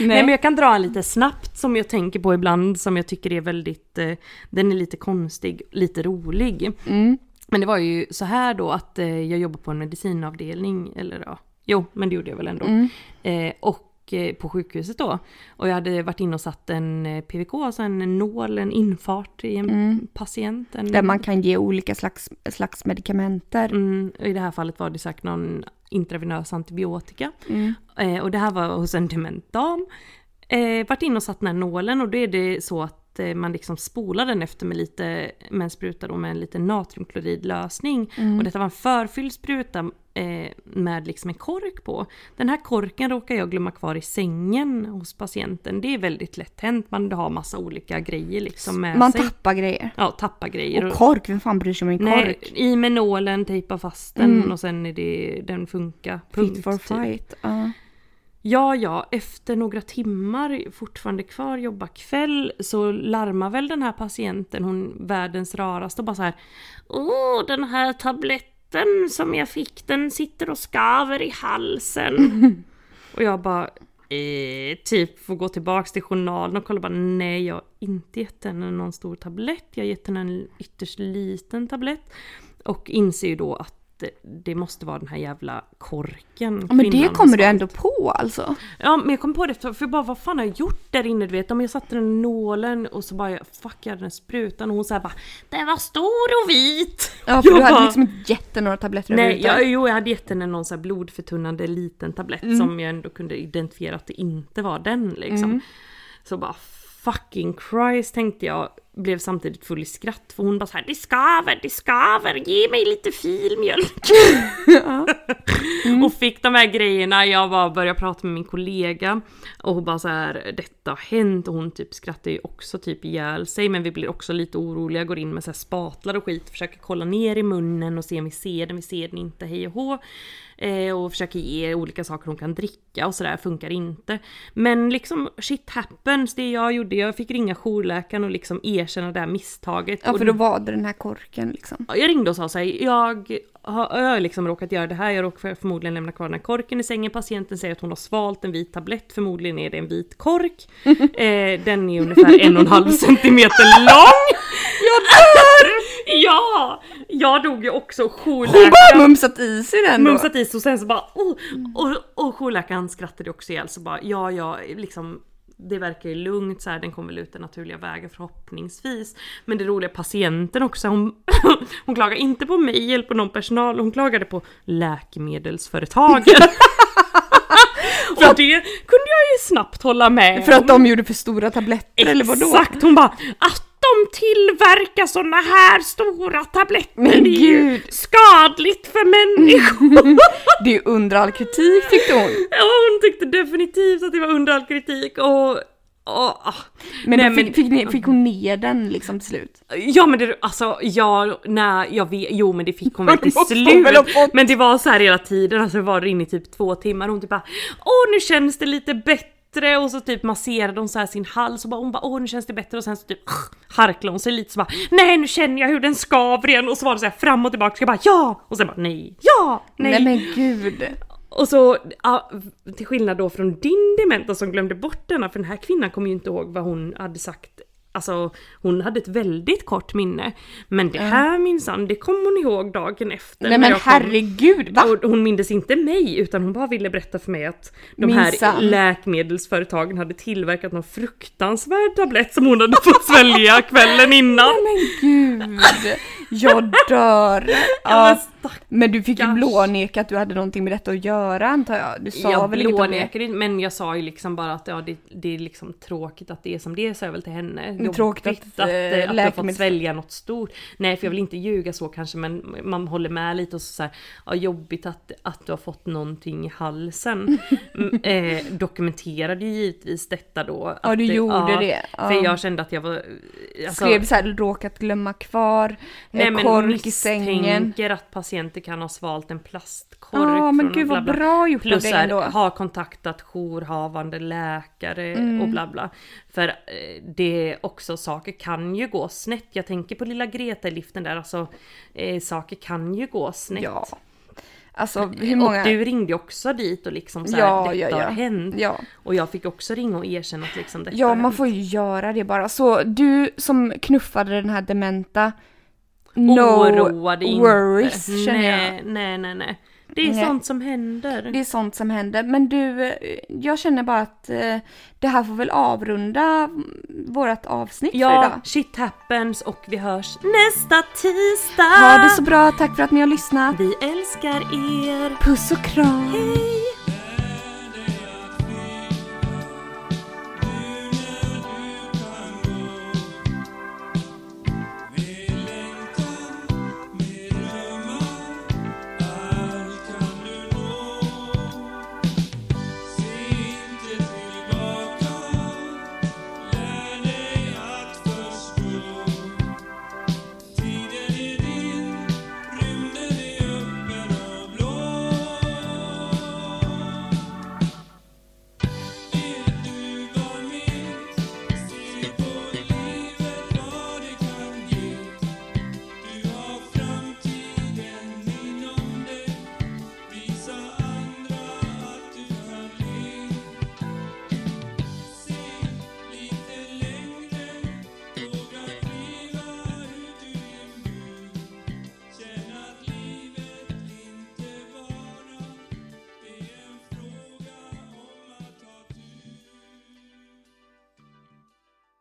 Nej. men jag kan dra en lite snabbt som jag tänker på ibland som jag tycker är väldigt, eh, den är lite konstig, lite rolig. Mm. Men det var ju så här då att eh, jag jobbar på en medicinavdelning, eller ja, jo men det gjorde jag väl ändå. Mm. Eh, och eh, på sjukhuset då. Och jag hade varit inne och satt en eh, PVK, alltså en nål, en infart i en patient. En, Mm. Där man kan ge olika slags, slags medikamenter. Mm, I det här fallet var det säkert någon intravenös antibiotika. Mm. Eh, och det här var hos en dement dam. Eh, vart in och satt den här nålen och då är det så att eh, man liksom spolar den efter med lite, med en spruta då med en liten natriumkloridlösning. Och detta var en förfylld spruta eh, med liksom en kork på. Den här korken råkar jag glömma kvar i sängen hos patienten. Det är väldigt lätt hänt, man har massa olika grejer liksom med Man sig. tappar grejer. Ja, tappa grejer. Och kork, vem fan bryr sig om en Nej, kork? i med nålen, tejpa fast den och sen är det, den funkar. Punkt, Fit for typ. fight. Ja. Ja, efter några timmar, fortfarande kvar, jobba kväll, så larmar väl den här patienten, hon världens raraste och bara så här Åh, den här tabletten som jag fick, den sitter och skaver i halsen. [LAUGHS] och jag bara eh, typ får gå tillbaks till journalen och kolla bara nej, jag har inte gett henne någon stor tablett, jag har gett henne en ytterst liten tablett. Och inser ju då att det måste vara den här jävla korken. Men det kommer du ändå på alltså? Ja men jag kom på det för för bara vad fan har jag gjort där inne du vet? Om jag satte den nålen och så bara fuck jag hade den sprutan och hon såhär bara Den var stor och vit! Ja, för Jag du hade bara, liksom inte gett några tabletter Nej, jag, jo jag hade gett henne någon sån här blodförtunnande liten tablett som jag ändå kunde identifiera att det inte var den liksom. Så bara fucking Christ tänkte jag, blev samtidigt full i skratt för hon bara så här det skaver, det skaver, ge mig lite filmjölk. [LAUGHS] Och fick de här grejerna, jag bara började prata med min kollega och hon bara så här detta har hänt och hon typ skrattar ju också typ ihjäl sig men vi blir också lite oroliga, går in med så här spatlar och skit, försöker kolla ner i munnen och se om vi ser den, vi ser den inte, hej och hå. Eh, och försöker ge olika saker hon kan dricka och sådär, funkar inte. Men liksom shit happens, det jag gjorde, jag fick ringa jourläkaren och liksom erkänna det här misstaget. Ja, för då var det den här korken liksom. jag ringde och sa så här, jag har, jag liksom råkat göra det här, jag råkar förmodligen lämna kvar den här korken i sängen. Patienten säger att hon har svalt en vit tablett, förmodligen är det en vit kork. [LAUGHS] eh, den är ungefär en och en halv centimeter lång. Jag dör! [LAUGHS] ja! Jag dog ju också, Hon bara jourläkaren mumsat i sig den då. mumsat i sig och sen så bara oh, och, och jourläkaren skrattade också ihjäl så bara ja ja liksom det verkar ju lugnt så här, den kommer väl ut den naturliga vägen förhoppningsvis. Men det roliga patienten också, hon, [LAUGHS] hon klagar inte på mig eller på någon personal, hon klagade på läkemedelsföretagen. [LAUGHS] och det kunde jag ju snabbt hålla med För att de gjorde för stora tabletter eller vadå? Exakt, hon bara att de tillverkar såna här stora tabletter Men det är ju skadligt för människor. [LAUGHS] Det är under all kritik tyckte hon. Ja, hon tyckte definitivt att det var under all kritik och... och ah. Men, Nej, fick, fick, ni, fick hon ner den liksom till slut? Ja men det, alltså ja, nej jag vet, jo men det fick hon väl [LAUGHS] till Det slut. Men det var så här hela tiden, alltså det var inne i typ två timmar hon typ bara Åh nu känns det lite bättre och så typ masserade hon så här sin hals och bara, hon bara åh nu känns det bättre och sen så typ harklade hon sig lite så bara nej nu känner jag hur den skaver igen och så var det så här fram och tillbaka, jag bara ja! Och sen bara nej, ja, nej. Nej, men gud. Och så, ja, till skillnad då från din dementa som glömde bort denna, för den här kvinnan kommer ju inte ihåg vad hon hade sagt Alltså hon hade ett väldigt kort minne. Men det här minsann, det kom hon ihåg dagen efter. Nej men kom. herregud, va? Och hon mindes inte mig utan hon bara ville berätta för mig att de här Minsann. läkemedelsföretagen hade tillverkat någon fruktansvärd tablett som hon hade fått svälja kvällen innan. Men gud, jag dör. [LAUGHS] Ja, men men du fick ju blåneka att du hade någonting med detta att göra antar jag. Du sa jag väl inget om det? inte men jag sa ju liksom bara att ja, det, det är liksom tråkigt att det är som det är, sa jag väl till henne. Jobbigt tråkigt att, att, eh, eh, att du har fått läkemedels- svälja något stort. Nej för jag vill inte ljuga så kanske men man håller med lite och så, så här, ja, jobbigt att, att du har fått någonting i halsen. [LAUGHS] Mm, eh, dokumenterade ju givetvis detta då. Ja, att du gjorde det. För Ja. jag kände att jag var... Alltså, Skrev så här, råkat glömma kvar Nej eh, men kork i sängen. att patienter kan ha svalt en plastkork. Ja men gud vad bra gjort av Plus dig så här, ändå. har kontaktat jourhavande läkare Mm. och bla bla. För eh, det också, saker kan ju gå snett. Jag tänker på lilla Greta i liften där, alltså eh, saker kan ju gå snett. Ja. Alltså hur många... Och du ringde också dit och liksom så här, Ja, detta ja, ja. har hänt. Ja. Och jag fick också ringa och erkänna att liksom detta Ja, man får ju göra det bara. Så du som knuffade den här dementa, Oroa dig worries inte. känner jag. nej, nej, nej. Det är Nej. sånt som händer. Det är sånt som händer. Men du, jag känner bara att eh, det här får väl avrunda vårt avsnitt för Ja, idag. shit happens och vi hörs nästa tisdag! Ha det så bra, tack för att ni har lyssnat. Vi älskar er! Puss och kram! Hej!